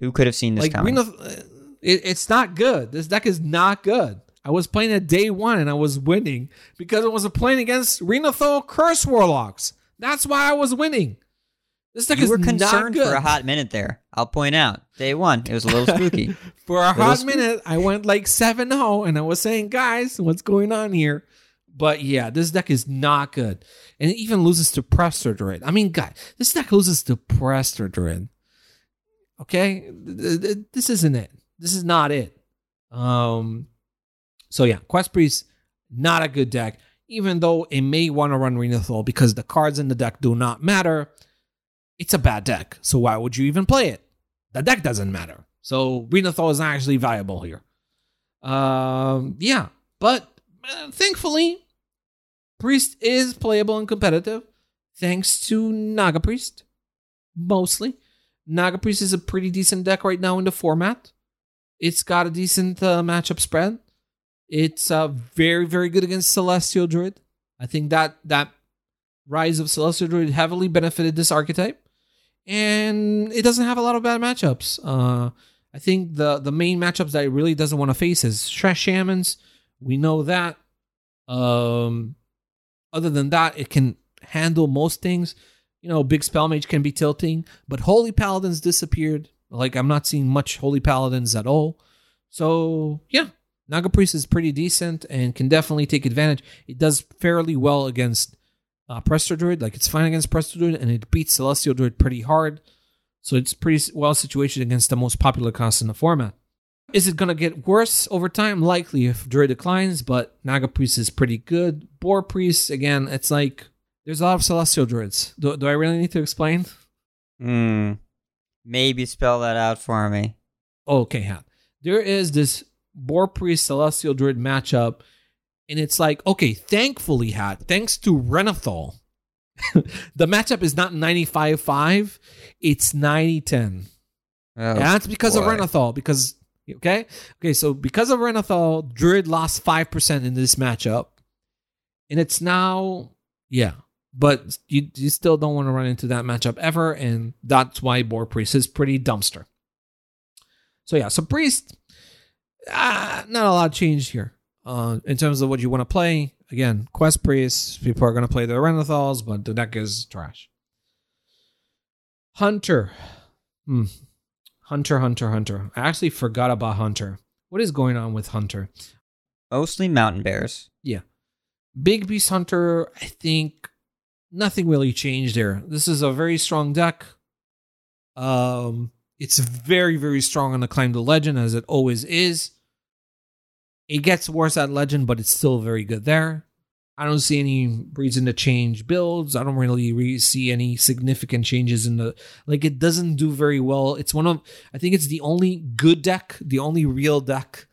Who could have seen this like coming? Renoth- uh, it, it's not good. This deck is not good. I was playing at day one and I was winning because I was a playing against Renathal Curse Warlocks. That's why I was winning. This deck you is were not concerned good. for a hot minute there. I'll point out. Day one, it was a little spooky. *laughs* For a hot sp- minute, I went like 7 0, and I was saying, guys, what's going on here? But yeah, this deck is not good. And it even loses to Prestor Druid. I mean, guys, this deck loses to Prestor Druid. Okay? Th- th- This isn't it. This is not it. Um, So yeah, Quest Priest, not a good deck. Even though it may want to run Renathal because the cards in the deck do not matter, it's a bad deck. So why would you even play it? The deck doesn't matter. So Renathal is not actually viable here. Um, yeah, but uh, thankfully, Priest is playable and competitive thanks to Naga Priest, mostly. Naga Priest is a pretty decent deck right now in the format. It's got a decent uh, matchup spread. It's uh, very, very good against Celestial Druid. I think that that rise of Celestial Druid heavily benefited this archetype, and it doesn't have a lot of bad matchups. Uh, I think the the main matchups that it really doesn't want to face is Stress Shamans. We know that. Um, other than that, it can handle most things. You know, big spell mage can be tilting, but Holy Paladins disappeared. Like I'm not seeing much Holy Paladins at all. So yeah, Naga Priest is pretty decent and can definitely take advantage. It does fairly well against uh, Prestor Druid, like it's fine against Prestor Druid, and it beats Celestial Druid pretty hard. So it's pretty well situated against the most popular cost in the format. Is it going to get worse over time? Likely if Druid declines, but Naga Priest is pretty good. Boar Priest, again, it's like there's a lot of Celestial Druids. Do, do I really need to explain? Hmm. Maybe spell that out for me. Okay, Hat. There is this Boar Priest Celestial Druid matchup, and it's like, okay, thankfully, Hat, thanks to Renathal, *laughs* the matchup is not 95 5, it's 90 10. Oh, That's because of. Renathal. Because okay, okay, so because of Renathal, Druid lost five percent in this matchup, and it's now yeah. But you you still don't want to run into that matchup ever, and that's why Boar Priest is pretty dumpster. So yeah, so Priest, ah, not a lot changed here uh, in terms of what you want to play. Again, Quest Priest, people are going to play the Renathals, but the deck is trash. Hunter. Hmm. Hunter, Hunter, Hunter. I actually forgot about Hunter. What is going on with Hunter? Mostly mountain bears. Yeah. Big Beast Hunter, I think nothing really changed there. This is a very strong deck. Um, it's very, very strong on the climb to legend, as it always is. It gets worse at legend, but it's still very good there. I don't see any reason to change builds. I don't really re- see any significant changes in the like. It doesn't do very well. It's one of I think it's the only good deck, the only real deck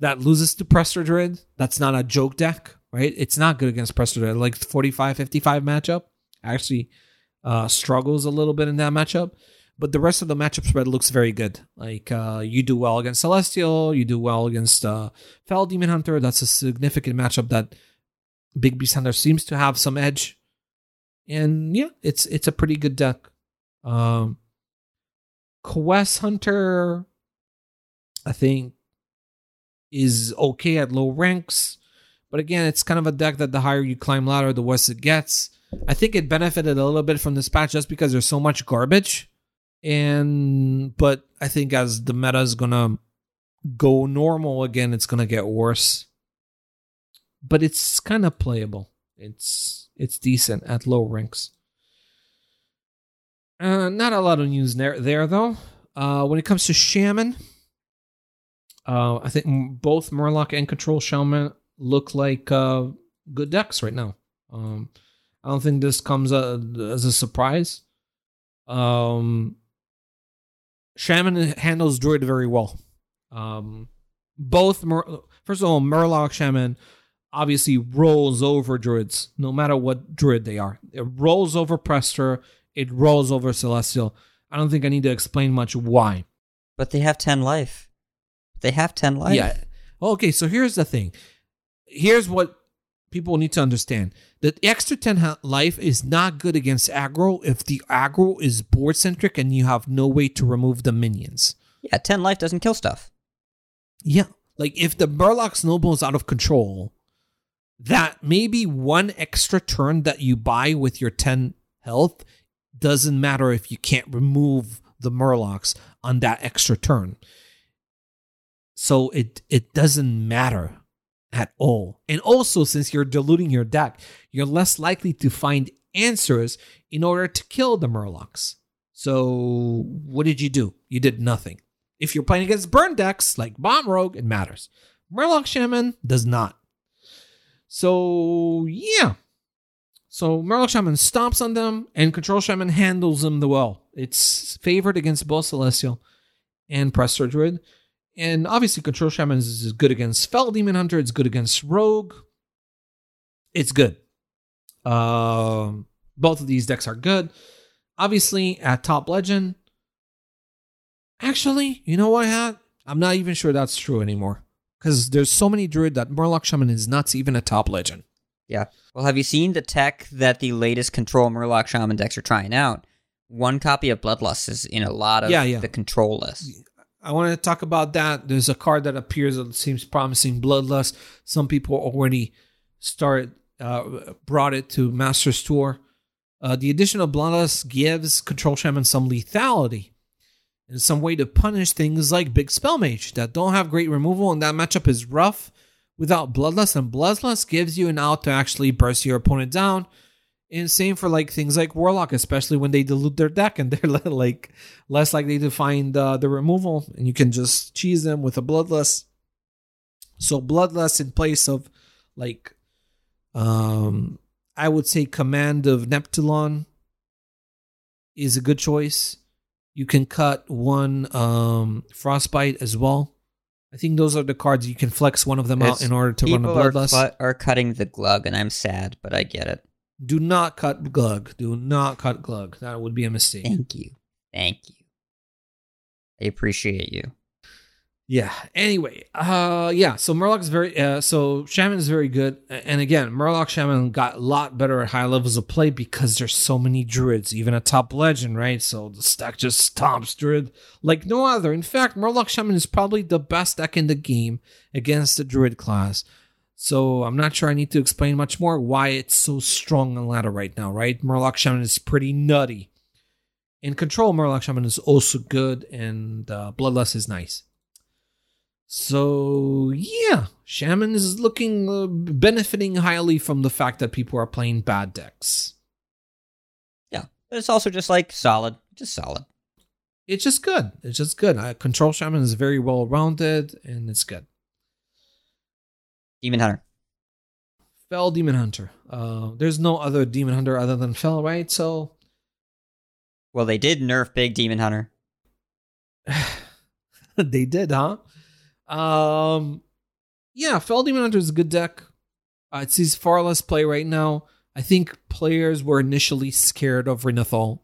that loses to Prestor Druid. That's not a joke deck, right? It's not good against Druid. Like 45 55 matchup actually uh, struggles a little bit in that matchup. But the rest of the matchup spread looks very good. Like uh, you do well against Celestial, you do well against uh, Fel Demon Hunter. That's a significant matchup that Big Beast Hunter seems to have some edge. And yeah, it's it's a pretty good deck. Um, Quest Hunter, I think, is okay at low ranks. But again, it's kind of a deck that the higher you climb ladder, the worse it gets. I think it benefited a little bit from this patch just because there's so much garbage. And but I think as the meta is gonna go normal again, it's gonna get worse. But it's kind of playable. It's it's decent at low ranks. Uh, not a lot of news there, there though. Uh, when it comes to Shaman, uh, I think both Murloc and Control Shaman look like uh, good decks right now. Um, I don't think this comes uh, as a surprise. Um, Shaman handles Druid very well. Um, both, Mur- first of all, Murloc Shaman obviously rolls over Druids, no matter what Druid they are. It rolls over Prestor, it rolls over Celestial. I don't think I need to explain much why. But they have 10 life. They have 10 life. Yeah. Okay, so here's the thing. Here's what people need to understand. The extra 10 life is not good against aggro if the aggro is board centric and you have no way to remove the minions. Yeah, 10 life doesn't kill stuff. Yeah. Like if the Murloc snowball is out of control, that maybe one extra turn that you buy with your 10 health doesn't matter if you can't remove the Murlocs on that extra turn. So it it doesn't matter at all. And also since you're diluting your deck, you're less likely to find answers in order to kill the Murlocs. So what did you do? You did nothing. If you're playing against burn decks like Bomb Rogue, it matters. Murloc Shaman does not. So yeah. So Murloc Shaman stomps on them, and Control Shaman handles them the well. It's favored against both Celestial and Prestor Druid. And obviously, Control Shaman is good against Fel Demon Hunter. It's good against Rogue. It's good. Um, both of these decks are good. Obviously, at top legend. Actually, you know what, Hat? I'm not even sure that's true anymore. Because there's so many druid that Murloc Shaman is not even a top legend. Yeah. Well, have you seen the tech that the latest Control Murloc Shaman decks are trying out? One copy of Bloodlust is in a lot of Yeah, yeah. the control list. I want to talk about that. There's a card that appears that seems promising, Bloodlust. Some people already started uh, brought it to Masters Tour. Uh, the addition of Bloodlust gives Control Shaman some lethality and some way to punish things like Big Spell Mage that don't have great removal, and that matchup is rough without Bloodlust. And Bloodlust gives you an out to actually burst your opponent down. And same for like things like Warlock, especially when they dilute their deck and *laughs* they're like less likely to find uh, the removal, and you can just cheese them with a Bloodlust. So Bloodlust in place of like, um, I would say Command of Neptulon is a good choice. You can cut one um, Frostbite as well. I think those are the cards you can flex one of them out in order to run a People are, Bloodlust. are cutting the glug, and I'm sad, but I get it. Do not cut Glug. Do not cut Glug. That would be a mistake. Thank you. Thank you. I appreciate you. Yeah. Anyway, uh, yeah. So Murloc is very, uh, so Shaman is very good, and again, Murloc Shaman got a lot better at high levels of play because there's so many druids, even a top legend, right? So the stack just stomps druid like no other. In fact, Murloc Shaman is probably the best deck in the game against the druid class. So I'm not sure I need to explain much more why it's so strong on ladder right now, right? Murloc Shaman is pretty nutty. In control, Murloc Shaman is also good, and uh, Bloodlust is nice. So yeah, Shaman is looking uh, benefiting highly from the fact that people are playing bad decks. Yeah. But it's also just like solid. Just solid. It's just good. It's just good. Uh, Control Shaman is very well rounded, and it's good. Demon Hunter. Fel Demon Hunter. Uh, there's no other Demon Hunter other than Fel, right? So Well, they did nerf Big Demon Hunter. *sighs* they did, huh? Um, yeah, Fel Demon Hunter is a good deck. Uh, it sees far less play right now. I think players were initially scared of Renathal,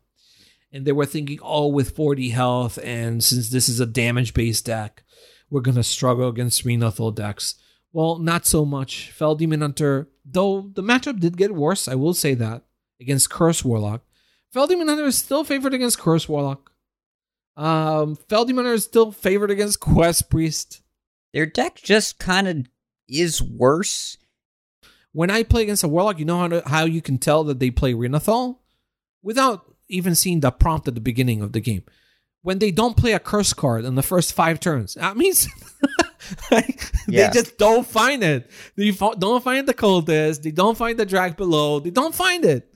and they were thinking, "Oh, with 40 health, and since this is a damage-based deck, we're gonna struggle against Renathal decks." Well, not so much. Fel Demon Hunter, though the matchup did get worse. I will say that against Curse Warlock, Fel Demon Hunter is still favored against Curse Warlock. Um, Fel Demon Hunter is still favored against Quest Priest. Their deck just kind of is worse. When I play against a Warlock, you know how to, how you can tell that they play Renathal without even seeing the prompt at the beginning of the game. When they don't play a curse card in the first five turns, that means *laughs* *laughs* like, Yeah. they just don't find it. They don't find the cultist. They don't find the drag below. They don't find it.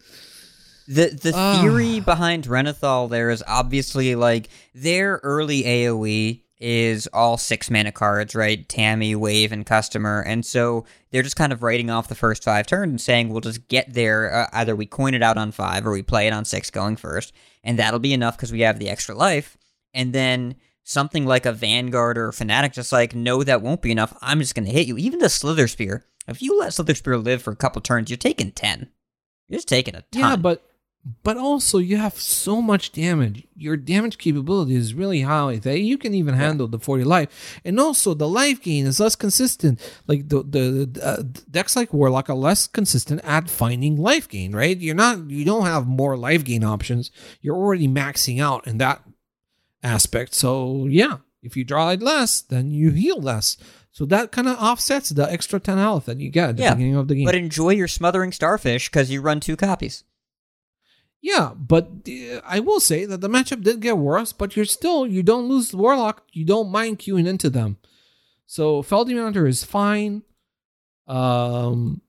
The the Ah. theory behind Renathal there is obviously like their early AoE is all six mana cards, right? Tammy, Wave, and Customer, and so they're just kind of writing off the first five turns and saying we'll just get there. Uh, either we coin it out on five or we play it on six going first, and that'll be enough because we have the extra life. And then something like a Vanguard or a Fanatic just like no, that won't be enough. I'm just gonna hit you. Even the Slither Spear. If you let Slither Spear live for a couple turns, you're taking ten. You're just taking a ton. Yeah, but but also you have so much damage. Your damage capability is really high that you can even handle the 40 life. And also the life gain is less consistent. Like the the, the uh, decks like Warlock are less consistent at finding life gain, right? You're not you don't have more life gain options. You're already maxing out in that aspect. So yeah, if you draw it less, then you heal less. So that kind of offsets the extra 10 health that you get at the Yeah, beginning of the game. But enjoy your smothering starfish because you run two copies. Yeah, but uh, I will say that the matchup did get worse, but you're still you don't lose the Warlock, you don't mind queuing into them. So Fel Demon Hunter is fine. Um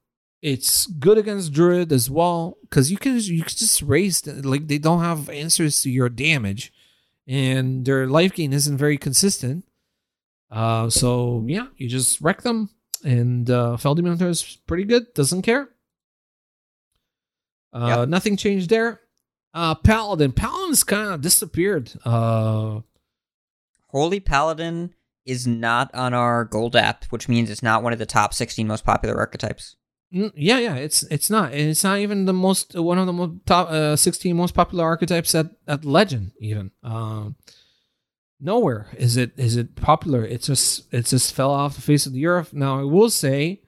it's good against Druid as well because you can you can just raise the- like they don't have answers to your damage, and their life gain isn't very consistent. Uh, so yeah, you just wreck them, and uh, Fel Demon Hunter is pretty good. Doesn't care. Uh, Yep. Nothing changed there. Uh, Paladin. Paladin's kind of disappeared. Uh, Holy Paladin is not on our gold app, which means it's not one of the top 16 most popular archetypes. Yeah, yeah. It's it's not. And it's not even the most one of the most top uh, sixteen most popular archetypes at at Legend even. Um, nowhere is it is it popular. It's just it just fell off the face of the earth. Now I will say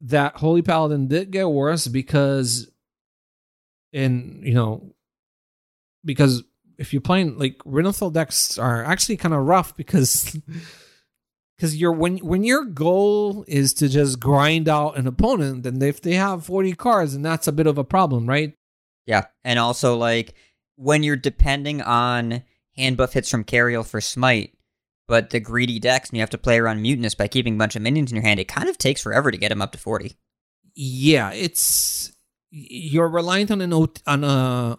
that Holy Paladin did get worse because in you know because if you're playing like Renathal decks are actually kind of rough because *laughs* because you're when when your goal is to just grind out an opponent, then if they have 40 cards, then that's a bit of a problem, right? Yeah, and also like when you're depending on hand buff hits from Cariel for smite, but the greedy decks and you have to play around Mutanus by keeping a bunch of minions in your hand, it kind of takes forever to get them up to 40. Yeah, it's you're reliant on an on a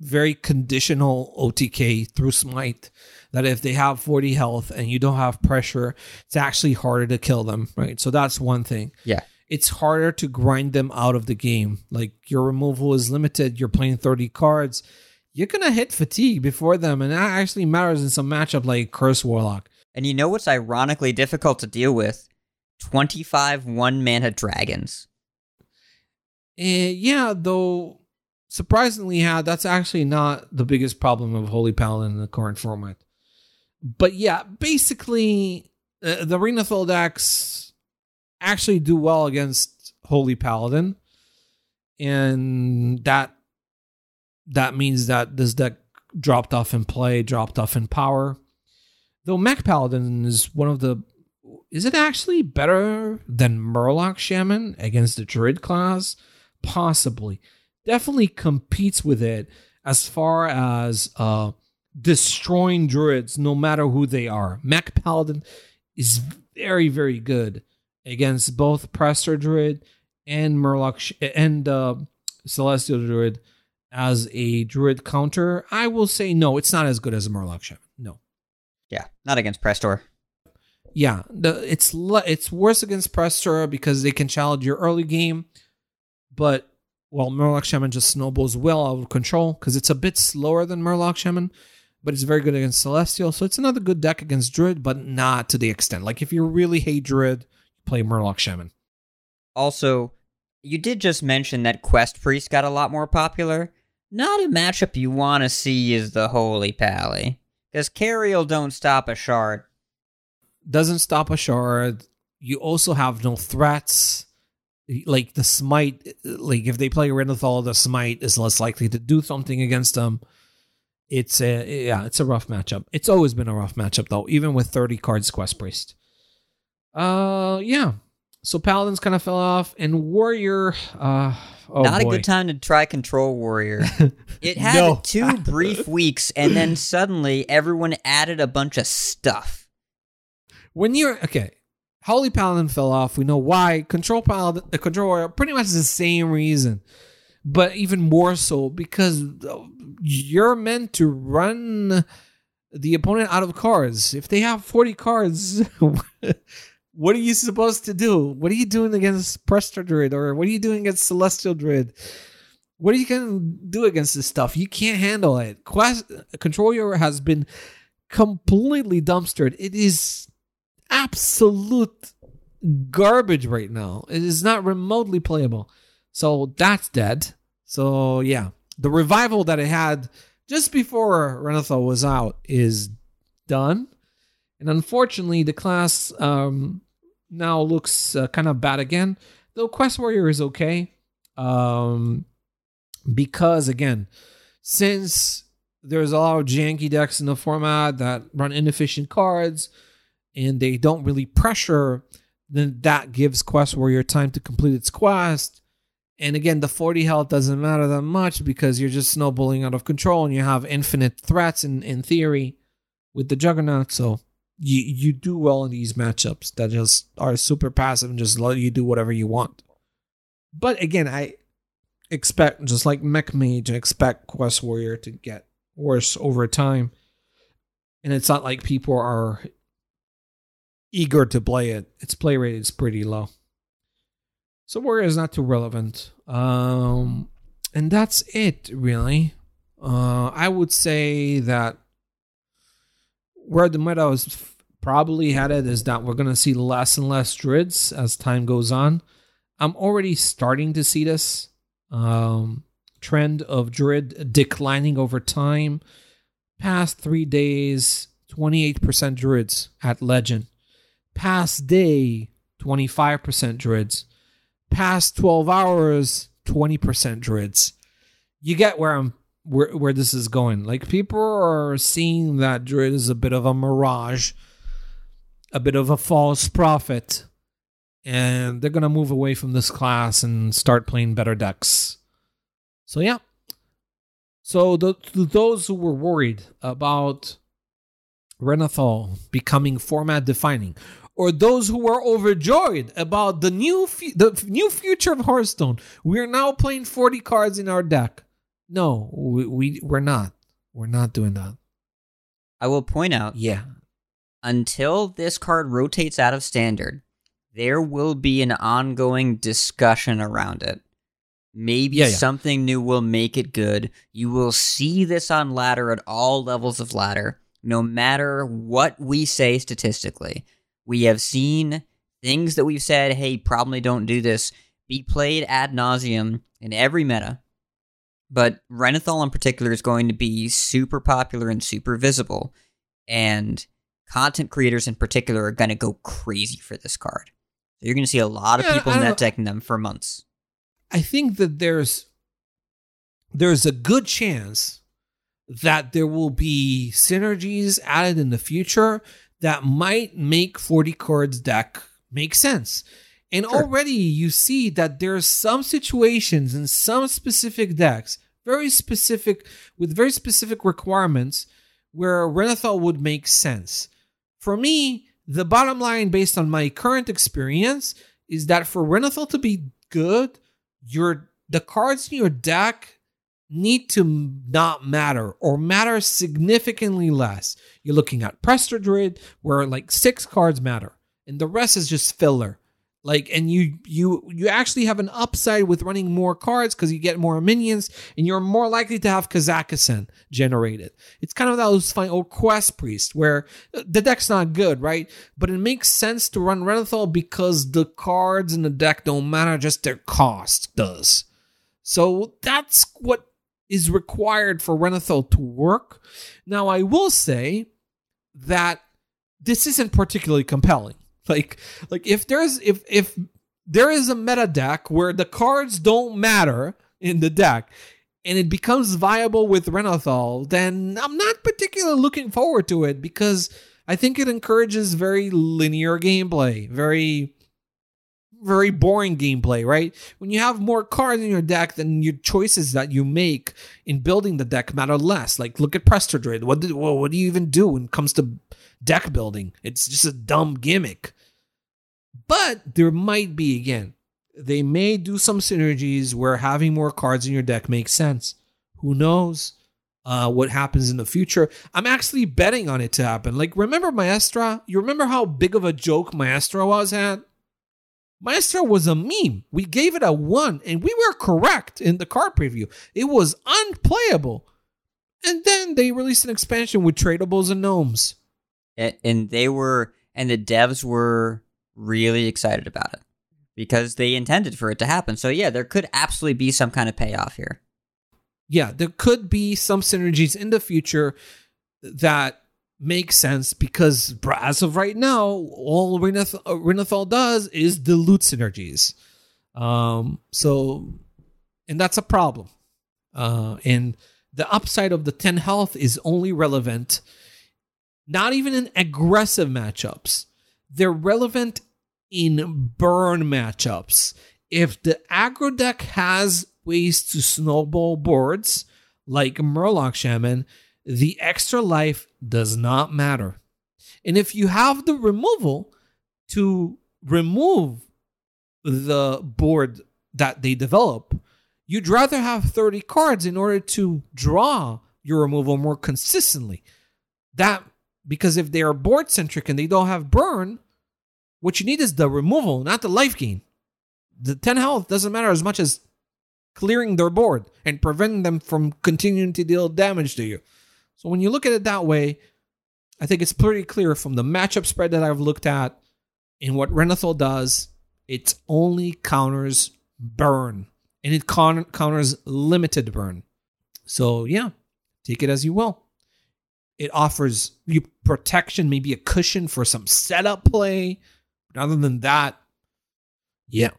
very conditional OTK through smite that if they have 40 health and you don't have pressure, it's actually harder to kill them, right? So that's one thing. Yeah. It's harder to grind them out of the game. Like your removal is limited, you're playing 30 cards. You're going to hit fatigue before them, and that actually matters in some matchup like Curse Warlock. And you know what's ironically difficult to deal with? 25 one mana dragons. Uh, yeah, though surprisingly, yeah, that's actually not the biggest problem of Holy Paladin in the current format but yeah, basically, uh, the Renathal decks actually do well against Holy Paladin, and that that means that this deck dropped off in play, dropped off in power. Though Mech Paladin is one of the is it actually better than Murloc Shaman against the Druid class? Possibly. Definitely competes with it as far as uh destroying druids no matter who they are. Mech Paladin is very, very good against both Prestor Druid and Murloc and uh, Celestial Druid as a Druid counter. I will say no, it's not as good as a Murloc Shaman. No. Yeah, not against Prestor. Yeah, the, it's it's worse against Prestor because they can challenge your early game, but well, Murloc Shaman just snowballs well out of control because it's a bit slower than Murloc Shaman but it's very good against Celestial. So it's another good deck against Druid, but not to the extent. Like if you really hate Druid, play Murloc Shaman. Also, you did just mention that Quest Priest got a lot more popular. Not a matchup you want to see is the Holy Pally. Because Cariel don't stop a shard. Doesn't stop a shard. You also have no threats. Like the smite, like if they play Renathal, the smite is less likely to do something against them it's a yeah, it's a rough matchup. It's always been a rough matchup though, even with 30 cards Quest Priest. Uh yeah. So Paladins kind of fell off and Warrior uh oh Not boy. a good time to try Control Warrior. *laughs* It had No. two brief *laughs* weeks and then suddenly everyone added a bunch of stuff. when you're okay, Holy Paladin fell off. We know why. Control Paladin, uh, Control Warrior, pretty much the same reason, but even more so because uh, you're meant to run the opponent out of cards. If they have 40 cards, *laughs* what are you supposed to do? What are you doing against Prestor Druid or what are you doing against Celestial Druid? What are you going to do against this stuff? You can't handle it. Quest Control Warrior has been completely dumpstered. It is absolute garbage right now. It is not remotely playable. So that's dead. So yeah, the revival that it had just before Renathal was out is done. And unfortunately, the class um, now looks uh, kind of bad again. Though Quest Warrior is okay. Um, because again, since there's a lot of janky decks in the format that run inefficient cards and they don't really pressure, then that gives Quest Warrior time to complete its quest. And again, the 40 health doesn't matter that much because you're just snowballing out of control and you have infinite threats in, in theory with the Juggernaut. So you, you do well in these matchups that just are super passive and just let you do whatever you want. But again, I expect, just like Mech Mage, I expect Quest Warrior to get worse over time. And it's not like people are eager to play it. Its play rate is pretty low. So Warrior is not too relevant. Um, and that's it, really. Uh, I would say that where the meta is f- probably headed is that we're going to see less and less druids as time goes on. I'm already starting to see this um, trend of druid declining over time Past three days, 28% druids at legend. Past day, 25% druids. Past 12 hours, 20% druids. You get where I'm where where this is going. Like people are seeing that druid is a bit of a mirage, a bit of a false prophet, and they're gonna move away from this class and start playing better decks. So yeah. So the, those who were worried about Renathal becoming format defining, or those who were overjoyed about the new fu- the new future of Hearthstone, we are now playing 40 cards in our deck. No, we, we we're not. We're not doing that. I will point out Yeah. until this card rotates out of standard, there will be an ongoing discussion around it. Maybe Yeah, yeah. something new will make it good. You will see this on ladder at all levels of ladder, no matter what we say statistically. We have seen things that we've said, hey, probably don't do this, be played ad nauseum in every meta. But Renathal in particular is going to be super popular and super visible. And content creators in particular are going to go crazy for this card. So you're going to see a lot of Yeah, people net decking them for months. I think that there's there's a good chance that there will be synergies added in the future that might make 40 cards deck make sense. And Sure. already you see that there are some situations in some specific decks, very specific with very specific requirements where Renathal would make sense. For me, the bottom line based on my current experience is that for Renathal to be good, your the cards in your deck need to not matter or matter significantly less. You're looking at Prestor Druid, where like six cards matter, and the rest is just filler. Like, and you you you actually have an upside with running more cards because you get more minions, and you're more likely to have Kazakusan generated. It's kind of those fine old quest priest where uh, the deck's not good, right? But it makes sense to run Renathal because the cards in the deck don't matter, just their cost does. So that's what is required for Renathal to work. Now, I will say that this isn't particularly compelling. *laughs* Like, like if there's if if there is a meta deck where the cards don't matter in the deck and it becomes viable with Renathal, then I'm not particularly looking forward to it because I think it encourages very linear gameplay, very very boring gameplay, right? When you have more cards in your deck, then your choices that you make in building the deck matter less. Like, look at Prestor. What do, well, what do you even do when it comes to deck building? It's just a dumb gimmick. But there might be, again, they may do some synergies where having more cards in your deck makes sense. Who knows uh, what happens in the future? I'm actually betting on it to happen. Like, remember Maestra? You remember how big of a joke Maestra was at? Maestra was a meme. We gave it a one, and we were correct in the card preview. It was unplayable. And then they released an expansion with tradables and gnomes. And they were, and the devs were really excited about it because they intended for it to happen. So yeah, there could absolutely be some kind of payoff here. Yeah, there could be some synergies in the future that make sense because as of right now, all Renath- uh, Renathal does is dilute synergies. Um, so, and that's a problem. Uh, and the upside of the 10 health is only relevant not even in aggressive matchups. They're relevant in burn matchups. If the aggro deck has ways to snowball boards like Murloc Shaman, the extra life does not matter. And if you have the removal to remove the board that they develop, you'd rather have 30 cards in order to draw your removal more consistently. That because if they are board centric and they don't have burn, what you need is the removal, not the life gain. The 10 health doesn't matter as much as clearing their board and preventing them from continuing to deal damage to you. So when you look at it that way, I think it's pretty clear from the matchup spread that I've looked at in what Renathal does, it only counters burn and it con- counters limited burn. So yeah, take it as you will. It offers you protection, maybe a cushion for some setup play. But other than that, yeah.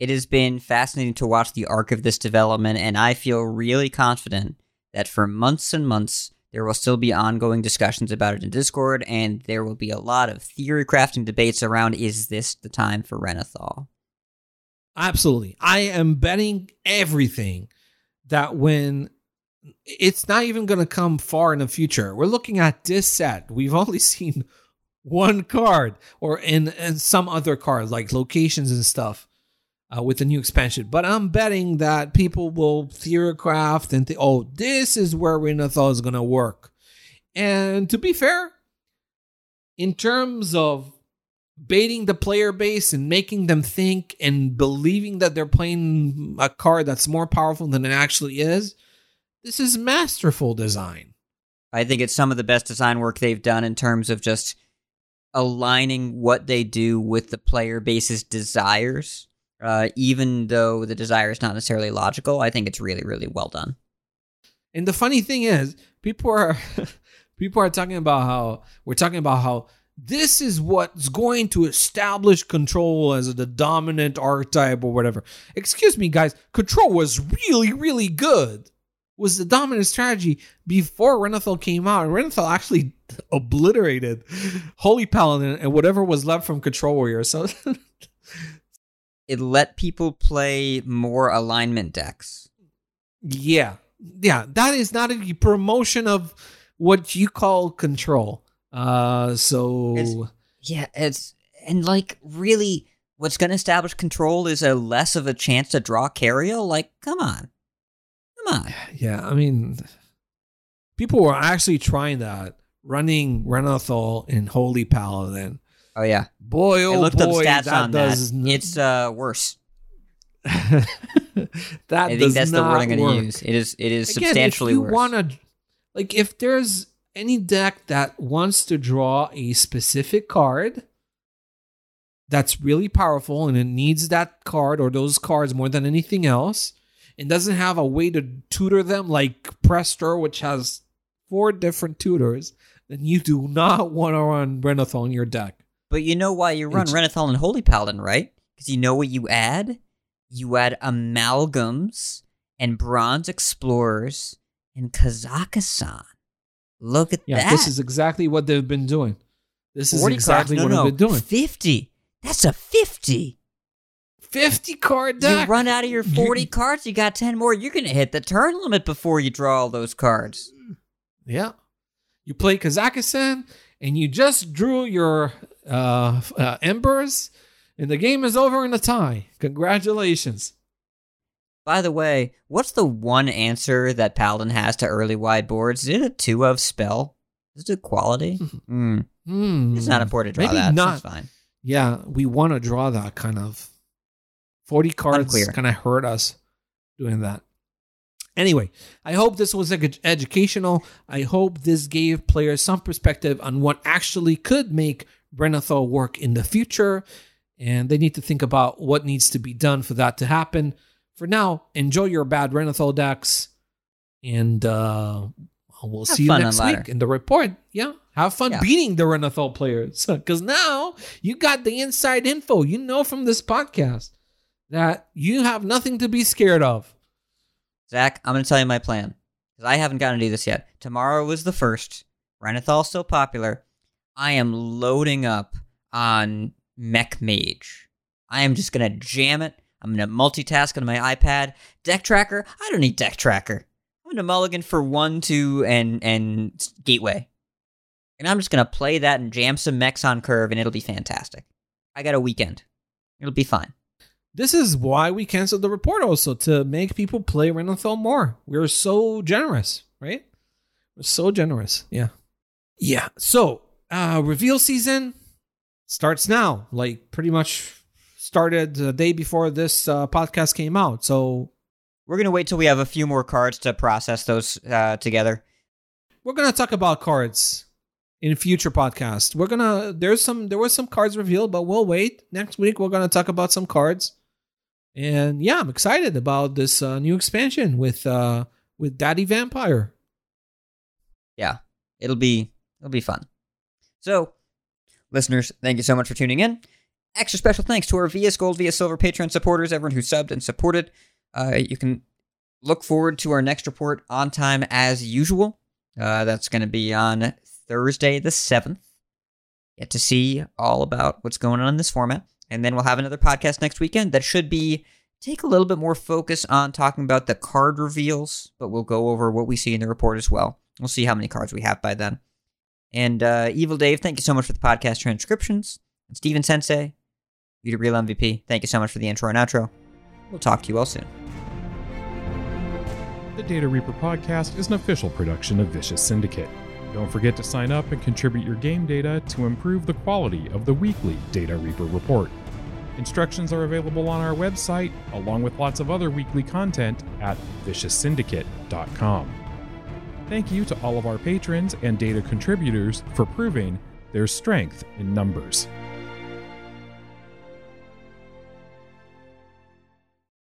It has been fascinating to watch the arc of this development, and I feel really confident that for months and months, there will still be ongoing discussions about it in Discord, and there will be a lot of theory crafting debates around is this the time for Renathal? Absolutely. I am betting everything that when it's not even going to come far in the future. We're looking at this set. We've only *laughs* seen one card or in, in some other cards like locations and stuff uh, with the new expansion. But I'm betting that people will theorycraft and think, oh, this is where Renathal is going to work. And to be fair, in terms of baiting the player base and making them think and believing that they're playing a card that's more powerful than it actually is, this is masterful design. I think it's some of the best design work they've done in terms of just aligning what they do with the player base's desires. Uh, even though the desire is not necessarily logical, I think it's really, really well done. And the funny thing is, people are *laughs* people are talking about how we're talking about how this is what's going to establish control as the dominant archetype or whatever. Excuse me, guys. Control was really, really good. Was the dominant strategy before Renathal came out, and Renathal actually *laughs* obliterated Holy Paladin and whatever was left from Control Warrior. So *laughs* it let people play more alignment decks. Yeah, yeah, that is not a promotion of what you call control. Uh, so It's- Yeah, it's and like really what's going to establish control is a less of a chance to draw Cariel. Like, come on. Come on. yeah, I mean, people were actually trying that, running Renathal in Holy Paladin. Oh yeah. Boy, I oh looked boy, up stats that on that. n- It's uh worse. *laughs* that I think that's the word I'm going to use. It is it is Again, substantially if you worse. Wanna, like, if there's any deck that wants to draw a specific card that's really powerful and it needs that card or those cards more than anything else, and doesn't have a way to tutor them like Prestor, which has four different tutors, then you do not *laughs* want to run Renathal in your deck. But you know why you run It's- Renathal and Holy Paladin, right? Because you know what you add? You add amalgams and bronze explorers and Kazakusan. Look at Yeah, that. this is exactly what they've been doing. This is exactly cards. what No, no, they've been doing. 50. That's a 50. 50 card deck. You run out of your 40 cards, you got 10 more. You're going to hit the turn limit before you draw all those cards. Yeah. You play Kazakusan and you just drew your uh, uh, embers, and the game is over in a tie. Congratulations. By the way, what's the one answer that Paladin has to early wide boards? Is it a 2 of spell? Is it quality? Hmm. Hmm. It's not important to draw Maybe that. not. It's fine. Yeah, we want to draw that kind of 40 cards kind of hurt us doing that. Anyway, I hope this was edu- educational. I hope this gave players some perspective on what actually could make Renathal work in the future. And they need to think about what needs to be done for that to happen. For now, enjoy your bad Renathal decks. And uh, we'll Have see you next week in the report. Yeah, have fun Yeah. beating the Renathal players. *laughs* Because now you got the inside info. You know from this podcast that you have nothing to be scared of. Zach, I'm going to tell you my plan. Because I haven't gotten to do this yet. Tomorrow is the first. Renathal's still popular. I am loading up on Mech Mage. I am just to jam it. I'm to multitask on my iPad. Deck Tracker? I don't need Deck Tracker. I'm to mulligan for 1, 2, and, and Gateway. And I'm just to play that and jam some mechs on curve, and it'll be fantastic. I got a weekend. It'll be fine. This is why we canceled the report also to make people play Renathal more. We're so generous, right? We're so generous. Yeah. Yeah. So, uh reveal season starts now. Like pretty much started the day before this uh, podcast came out. So, We're going to wait till we have a few more cards to process those uh, together. we're going to talk about cards in future podcasts. We're going to there's some there was some cards revealed, but we'll wait. Next week we're going to talk about some cards. And yeah, I'm excited about this uh, new expansion with uh with Daddy Vampire. Yeah. It'll be it'll be fun. So, listeners, thank you so much for tuning in. Extra special thanks to our VS Gold, VS Silver Patreon supporters, everyone who subbed and supported. Uh, you can look forward to our next report on time as usual. Uh, that's going to be on Thursday the 7th. Get to see all about what's going on in this format. And then we'll have another podcast next weekend that should be take a little bit more focus on talking about the card reveals, but we'll go over what we see in the report as well. We'll see how many cards we have by then. And uh, Evil Dave, thank you so much for the podcast transcriptions. And Steven Sensei, you the real MVP. Thank you so much for the intro and outro. We'll talk to you all soon. The Data Reaper podcast is an official production of Vicious Syndicate. Don't forget to sign up and contribute your game data to improve the quality of the weekly Data Reaper report. Instructions are available on our website, along with lots of other weekly content at vicioussyndicate.com. Thank you to all of our patrons and data contributors for proving there's strength in numbers.